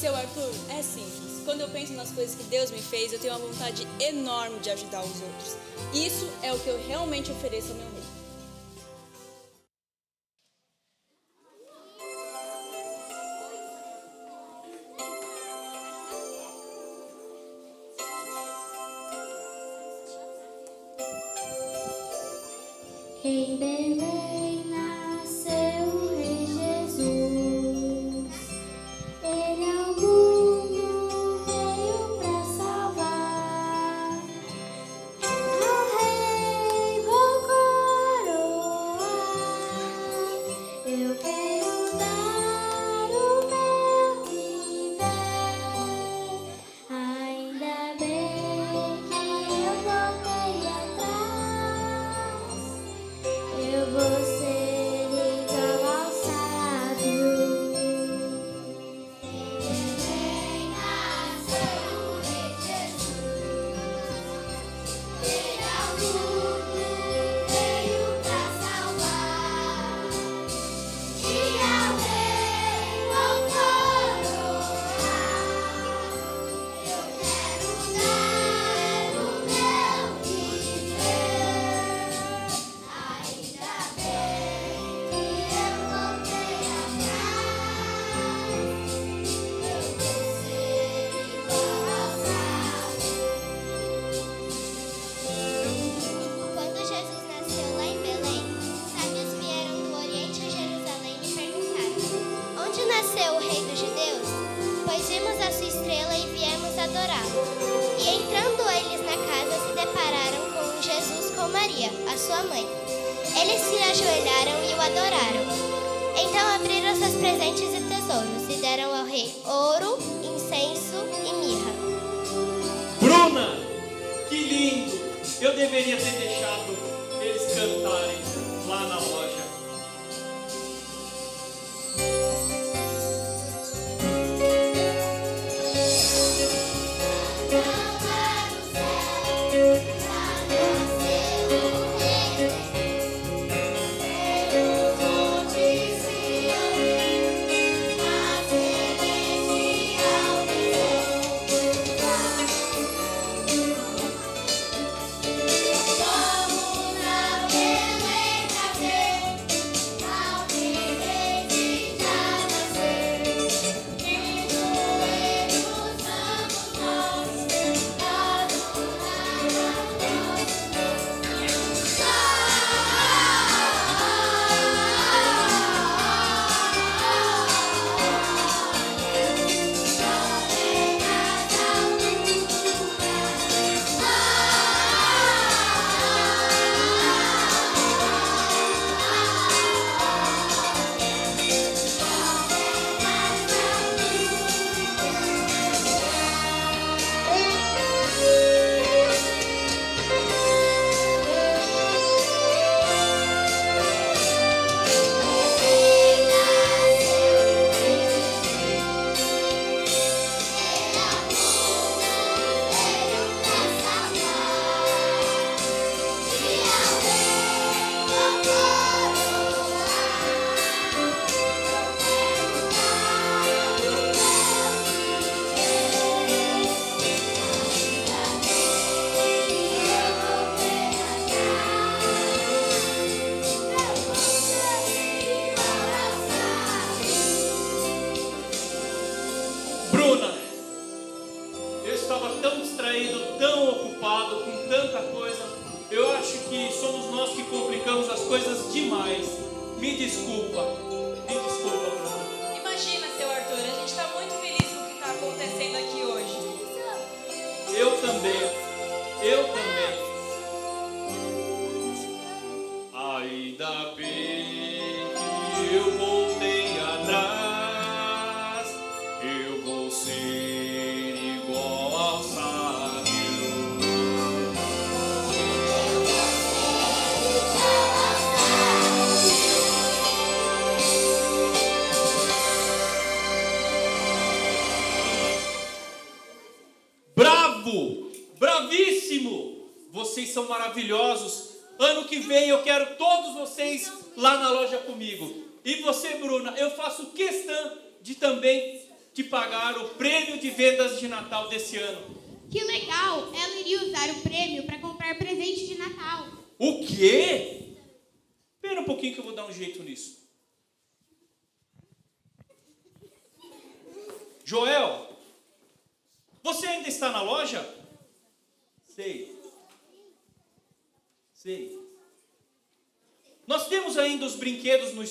Seu Arthur, é simples quando eu penso nas coisas que Deus me fez, eu tenho uma vontade enorme de ajudar os outros. Isso é o que eu realmente ofereço ao meu rei. Hey, baby.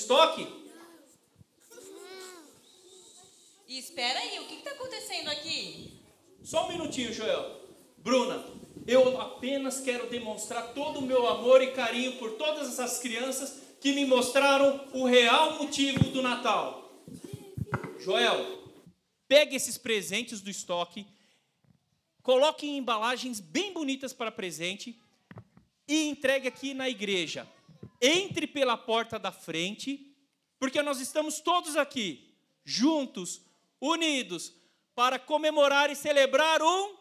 Estoque? E espera aí, o que está acontecendo aqui? Só um minutinho, Joel. Bruna, eu apenas quero demonstrar todo o meu amor e carinho por todas essas crianças que me mostraram o real motivo do Natal. Joel, pegue esses presentes do estoque, coloque em embalagens bem bonitas para presente e entregue aqui na igreja. Entre pela porta da frente, porque nós estamos todos aqui, juntos, unidos, para comemorar e celebrar um.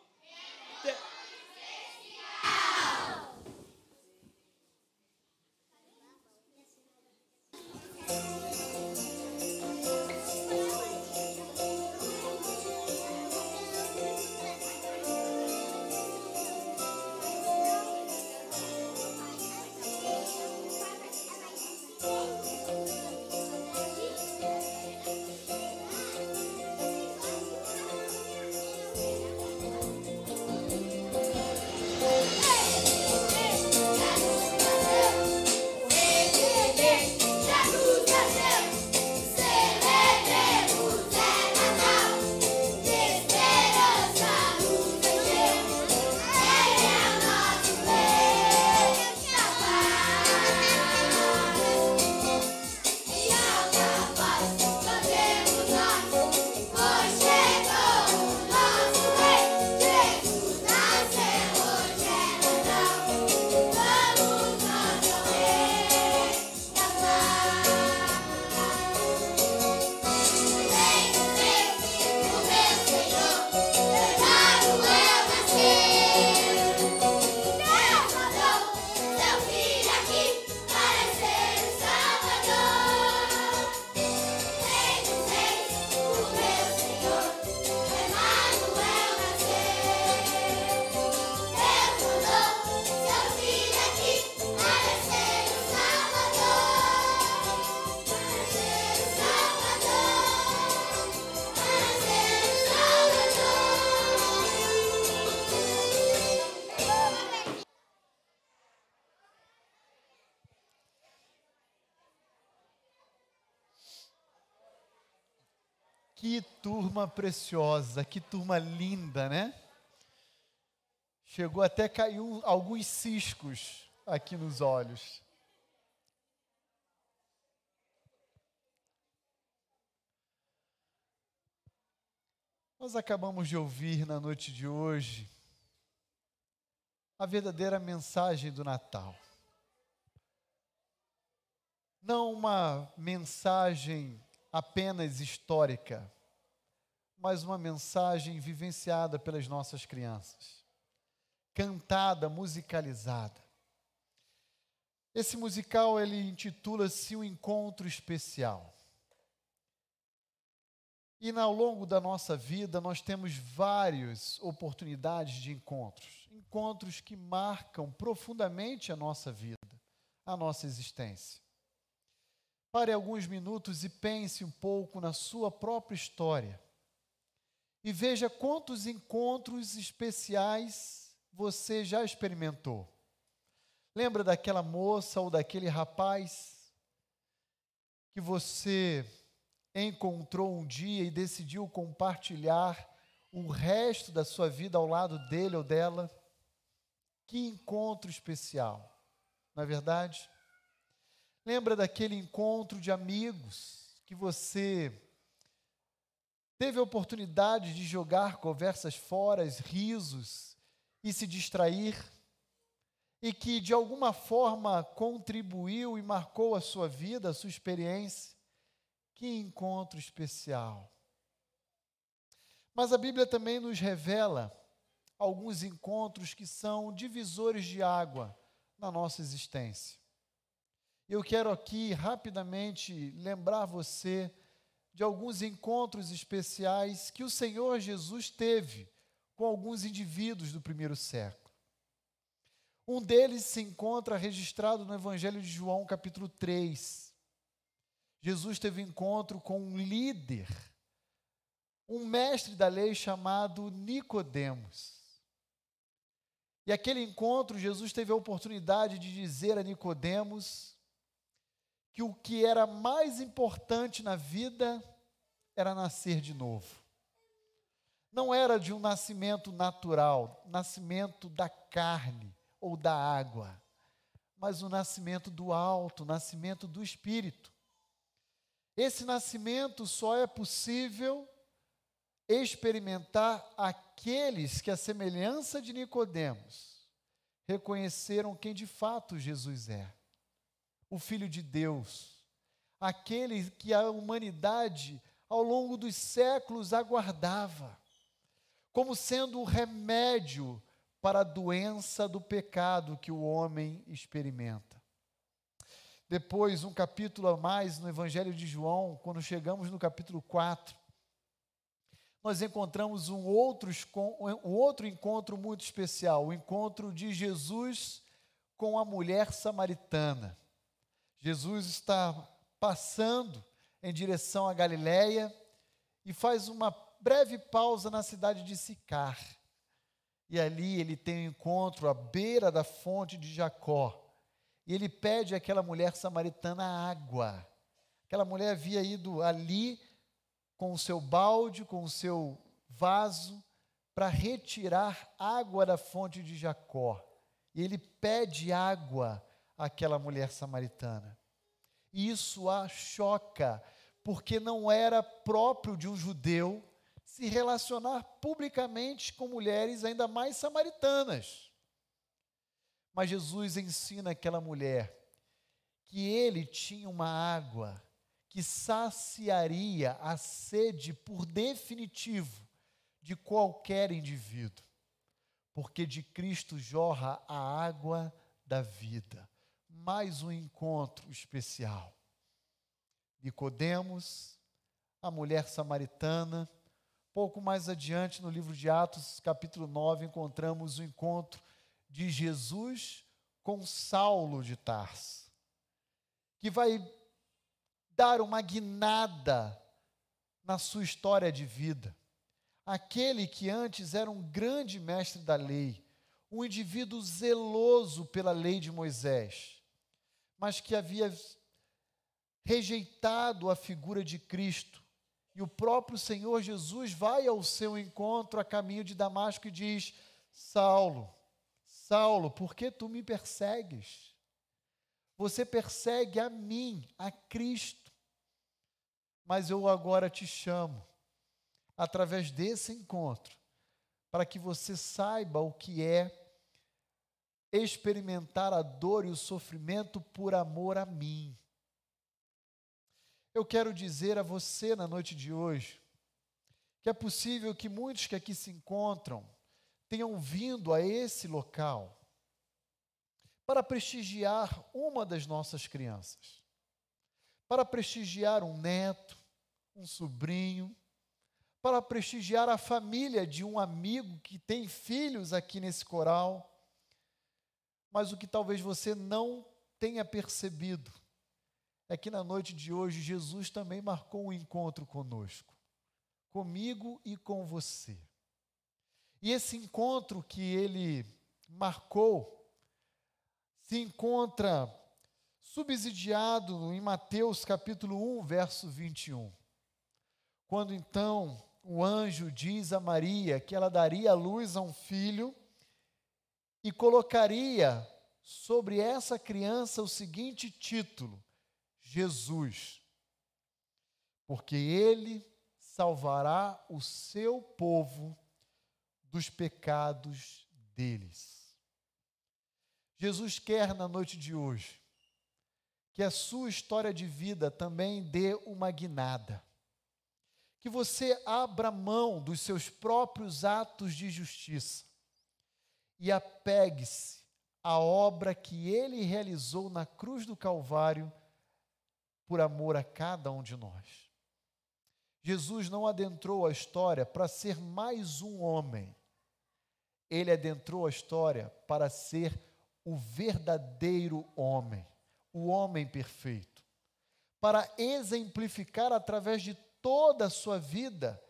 Turma preciosa, que turma linda, né? Chegou até caiu alguns ciscos aqui nos olhos. Nós acabamos de ouvir na noite de hoje a verdadeira mensagem do Natal. Não uma mensagem apenas histórica, mas uma mensagem vivenciada pelas nossas crianças, cantada, musicalizada. Esse musical ele intitula-se O Encontro Especial. E ao longo da nossa vida nós temos várias oportunidades de encontros, encontros que marcam profundamente a nossa vida, a nossa existência. Pare alguns minutos e pense um pouco na sua própria história. E veja quantos encontros especiais você já experimentou. Lembra daquela moça ou daquele rapaz que você encontrou um dia e decidiu compartilhar o resto da sua vida ao lado dele ou dela? Que encontro especial, não é verdade? Lembra daquele encontro de amigos que você teve a oportunidade de jogar conversas fora, risos e se distrair? E que de alguma forma contribuiu e marcou a sua vida, a sua experiência? Que encontro especial. Mas a Bíblia também nos revela alguns encontros que são divisores de água na nossa existência. Eu quero aqui rapidamente lembrar você de alguns encontros especiais que o Senhor Jesus teve com alguns indivíduos do primeiro século. Um deles se encontra registrado no Evangelho de João, capítulo 3. Jesus teve encontro com um líder, um mestre da lei chamado Nicodemos. E aquele encontro, Jesus teve a oportunidade de dizer a Nicodemos que o que era mais importante na vida era nascer de novo. Não era de um nascimento natural, nascimento da carne ou da água, mas o nascimento do alto, o nascimento do espírito. Esse nascimento só é possível experimentar aqueles que, a semelhança de Nicodemos, reconheceram quem de fato Jesus é, o Filho de Deus, aquele que a humanidade ao longo dos séculos aguardava, como sendo o remédio para a doença do pecado que o homem experimenta. Depois, um capítulo a mais no Evangelho de João, quando chegamos no capítulo 4, nós encontramos um outro, um outro encontro muito especial, o encontro de Jesus com a mulher samaritana. Jesus está passando em direção à Galiléia e faz uma breve pausa na cidade de Sicar. E ali ele tem um encontro à beira da fonte de Jacó. E ele pede àquela mulher samaritana água. Aquela mulher havia ido ali com o seu balde, com o seu vaso, para retirar água da fonte de Jacó. E ele pede água àquela mulher samaritana. E isso a choca, porque não era próprio de um judeu se relacionar publicamente com mulheres, ainda mais samaritanas. Mas Jesus ensina aquela mulher que ele tinha uma água que saciaria a sede por definitivo de qualquer indivíduo, porque de Cristo jorra a água da vida. Mais um encontro especial. Nicodemos, a mulher samaritana, pouco mais adiante no livro de Atos, capítulo 9, encontramos o encontro de Jesus com Saulo de Tarso, que vai dar uma guinada na sua história de vida. Aquele que antes era um grande mestre da lei, um indivíduo zeloso pela lei de Moisés, mas que havia rejeitado a figura de Cristo. E o próprio Senhor Jesus vai ao seu encontro a caminho de Damasco e diz: Saulo, Saulo, por que tu me persegues? Você persegue a mim, a Cristo mas eu agora te chamo, através desse encontro, para que você saiba o que é experimentar a dor e o sofrimento por amor a mim. Eu quero dizer a você na noite de hoje que é possível que muitos que aqui se encontram tenham vindo a esse local para prestigiar uma das nossas crianças para prestigiar um neto, um sobrinho, para prestigiar a família de um amigo que tem filhos aqui nesse coral. Mas o que talvez você não tenha percebido é que na noite de hoje Jesus também marcou um encontro conosco, comigo e com você. E esse encontro que ele marcou se encontra subsidiado em Mateus capítulo 1, verso 21. Quando então o anjo diz a Maria que ela daria a luz a um filho e colocaria sobre essa criança o seguinte título: Jesus, porque ele salvará o seu povo dos pecados deles. Jesus quer na noite de hoje que a sua história de vida também dê uma guinada. Que você abra mão dos seus próprios atos de justiça. E apegue-se à obra que ele realizou na cruz do Calvário por amor a cada um de nós. Jesus não adentrou a história para ser mais um homem. Ele adentrou a história para ser o verdadeiro homem, o homem perfeito. Para exemplificar através de toda a sua vida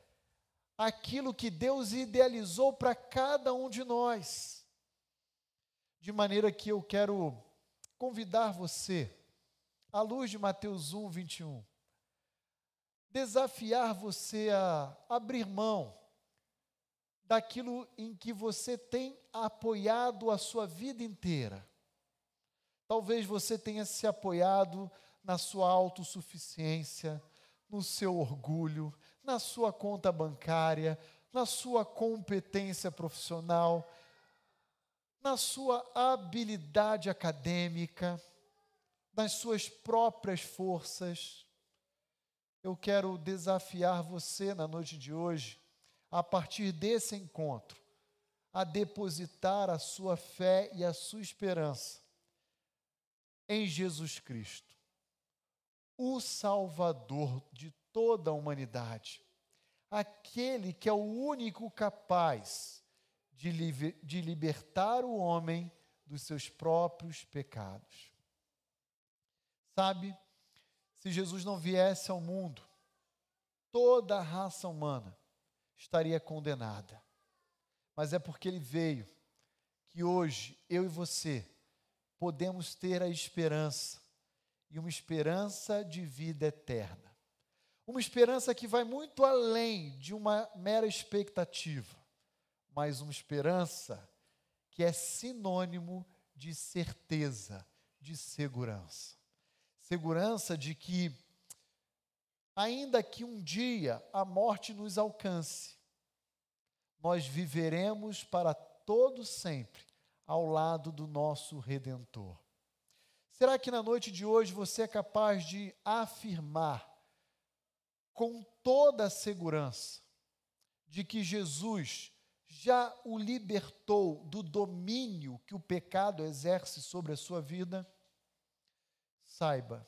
aquilo que Deus idealizou para cada um de nós. De maneira que eu quero convidar você, à luz de Mateus 1, 21, desafiar você a abrir mão daquilo em que você tem apoiado a sua vida inteira. Talvez você tenha se apoiado na sua autossuficiência, no seu orgulho, na sua conta bancária, na sua competência profissional, na sua habilidade acadêmica, nas suas próprias forças. Eu quero desafiar você na noite de hoje, a partir desse encontro, a depositar a sua fé e a sua esperança em Jesus Cristo, o Salvador de toda a humanidade, aquele que é o único capaz de, liber, de libertar o homem dos seus próprios pecados. Sabe, se Jesus não viesse ao mundo, toda a raça humana estaria condenada. Mas é porque ele veio que hoje eu e você podemos ter a esperança e uma esperança de vida eterna. Uma esperança que vai muito além de uma mera expectativa, mas uma esperança que é sinônimo de certeza, de segurança. Segurança de que, ainda que um dia a morte nos alcance, nós viveremos para todo sempre ao lado do nosso redentor. Será que na noite de hoje você é capaz de afirmar com toda a segurança de que Jesus já o libertou do domínio que o pecado exerce sobre a sua vida, saiba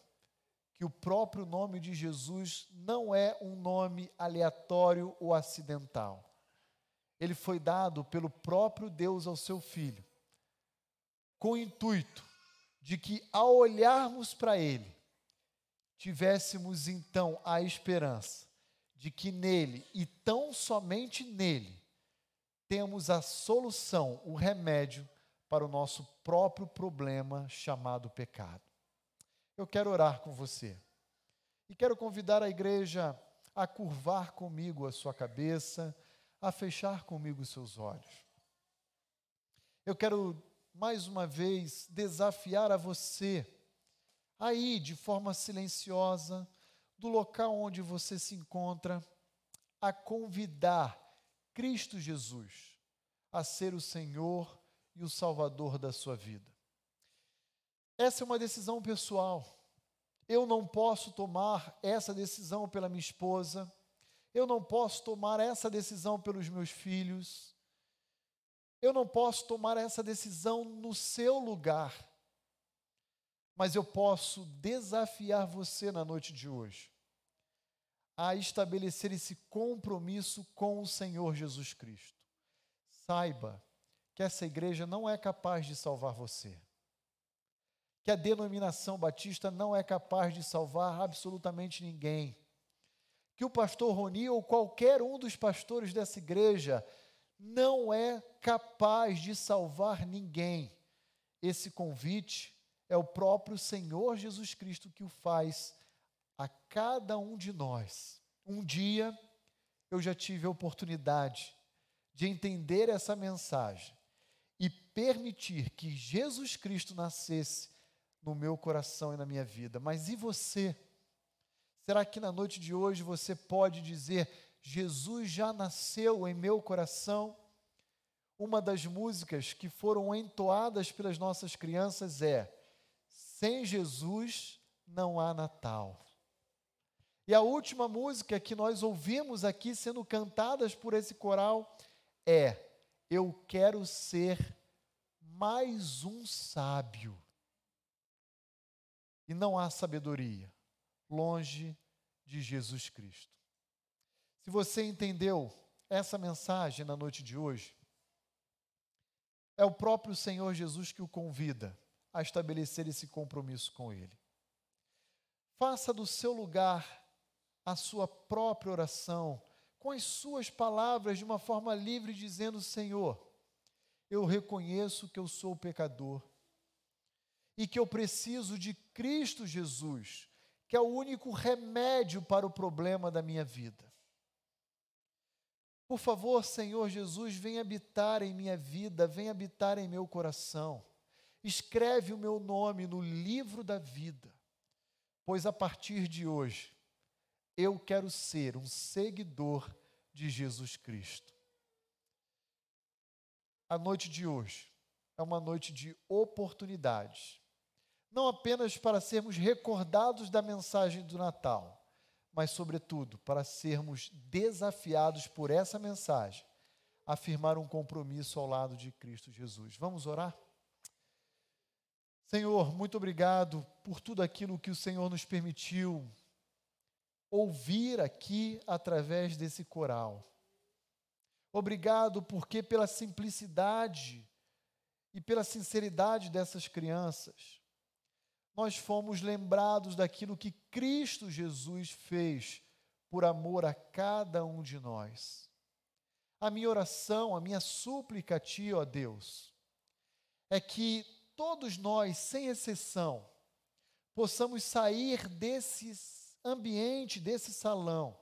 que o próprio nome de Jesus não é um nome aleatório ou acidental. Ele foi dado pelo próprio Deus ao seu filho, com o intuito de que, ao olharmos para ele, tivéssemos então a esperança de que nele e tão somente nele temos a solução, o remédio para o nosso próprio problema chamado pecado. Eu quero orar com você e quero convidar a igreja a curvar comigo a sua cabeça, a fechar comigo os seus olhos. Eu quero mais uma vez desafiar a você aí de forma silenciosa, do local onde você se encontra, a convidar Cristo Jesus a ser o Senhor e o Salvador da sua vida. Essa é uma decisão pessoal. Eu não posso tomar essa decisão pela minha esposa, eu não posso tomar essa decisão pelos meus filhos, eu não posso tomar essa decisão no seu lugar mas eu posso desafiar você na noite de hoje a estabelecer esse compromisso com o Senhor Jesus Cristo. Saiba que essa igreja não é capaz de salvar você. Que a denominação batista não é capaz de salvar absolutamente ninguém. Que o pastor Roni ou qualquer um dos pastores dessa igreja não é capaz de salvar ninguém. Esse convite é o próprio Senhor Jesus Cristo que o faz a cada um de nós. Um dia eu já tive a oportunidade de entender essa mensagem e permitir que Jesus Cristo nascesse no meu coração e na minha vida. Mas e você? Será que na noite de hoje você pode dizer: Jesus já nasceu em meu coração? Uma das músicas que foram entoadas pelas nossas crianças é sem Jesus não há Natal. E a última música que nós ouvimos aqui sendo cantadas por esse coral é Eu quero ser mais um sábio. E não há sabedoria longe de Jesus Cristo. Se você entendeu essa mensagem na noite de hoje, é o próprio Senhor Jesus que o convida a estabelecer esse compromisso com Ele. Faça do seu lugar a sua própria oração, com as suas palavras, de uma forma livre, dizendo: Senhor, eu reconheço que eu sou pecador e que eu preciso de Cristo Jesus, que é o único remédio para o problema da minha vida. Por favor, Senhor Jesus, vem habitar em minha vida, vem habitar em meu coração. Escreve o meu nome no livro da vida, pois a partir de hoje eu quero ser um seguidor de Jesus Cristo. A noite de hoje é uma noite de oportunidades, não apenas para sermos recordados da mensagem do Natal, mas, sobretudo, para sermos desafiados por essa mensagem, a firmar um compromisso ao lado de Cristo Jesus. Vamos orar? Senhor, muito obrigado por tudo aquilo que o Senhor nos permitiu ouvir aqui através desse coral. Obrigado porque pela simplicidade e pela sinceridade dessas crianças, nós fomos lembrados daquilo que Cristo Jesus fez por amor a cada um de nós. A minha oração, a minha súplica a Ti, ó Deus, é que todos nós, sem exceção, possamos sair desse ambiente, desse salão,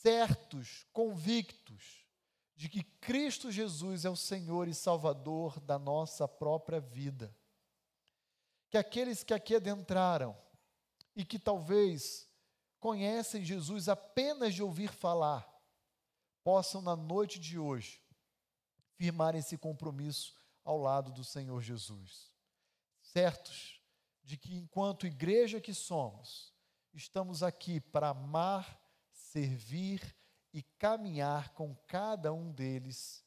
certos, convictos de que Cristo Jesus é o Senhor e Salvador da nossa própria vida. Que aqueles que aqui adentraram e que talvez conhecem Jesus apenas de ouvir falar, possam na noite de hoje firmar esse compromisso ao lado do Senhor Jesus. Certos de que, enquanto igreja que somos, estamos aqui para amar, servir e caminhar com cada um deles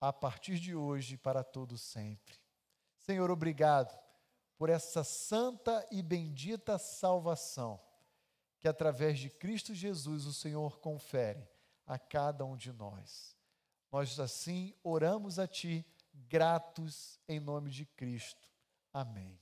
a partir de hoje para todo sempre. Senhor, obrigado por essa santa e bendita salvação que através de Cristo Jesus o Senhor confere a cada um de nós. Nós assim oramos a ti gratos em nome de Cristo. Amém.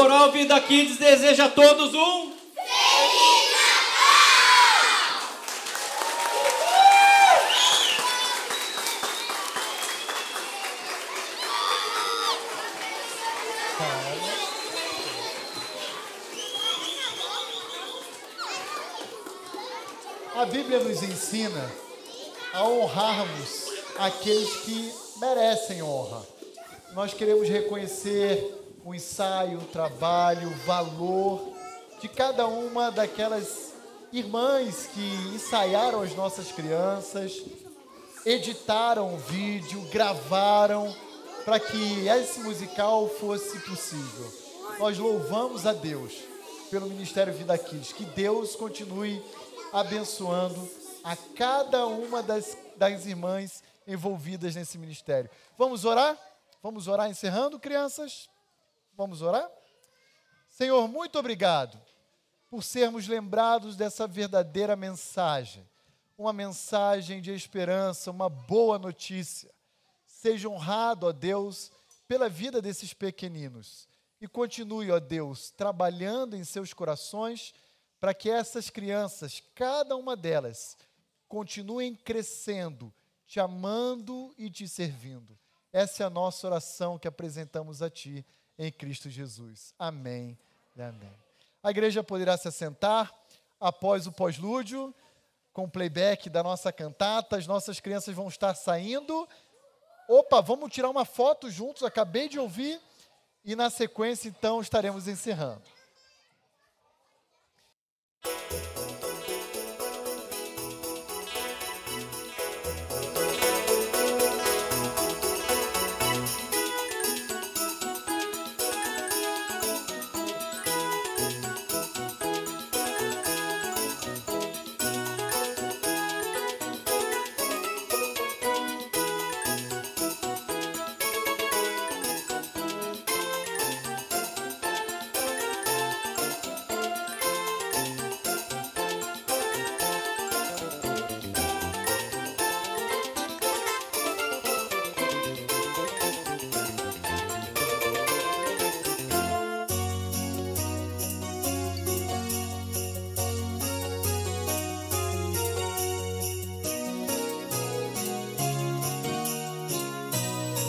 Coral Vida Kids deseja a todos um. A Bíblia nos ensina a honrarmos aqueles que merecem honra. Nós queremos reconhecer o ensaio, o trabalho, o valor de cada uma daquelas irmãs que ensaiaram as nossas crianças, editaram o vídeo, gravaram para que esse musical fosse possível. Nós louvamos a Deus pelo Ministério Vida Kids. Que Deus continue abençoando a cada uma das, das irmãs envolvidas nesse ministério. Vamos orar? Vamos orar encerrando, crianças? Vamos orar? Senhor, muito obrigado por sermos lembrados dessa verdadeira mensagem. Uma mensagem de esperança, uma boa notícia. Seja honrado, ó Deus, pela vida desses pequeninos. E continue, ó Deus, trabalhando em seus corações para que essas crianças, cada uma delas, continuem crescendo, te amando e te servindo. Essa é a nossa oração que apresentamos a Ti em Cristo Jesus. Amém e amém. A igreja poderá se assentar após o pós-lúdio, com o playback da nossa cantata. As nossas crianças vão estar saindo. Opa, vamos tirar uma foto juntos, acabei de ouvir. E na sequência, então, estaremos encerrando.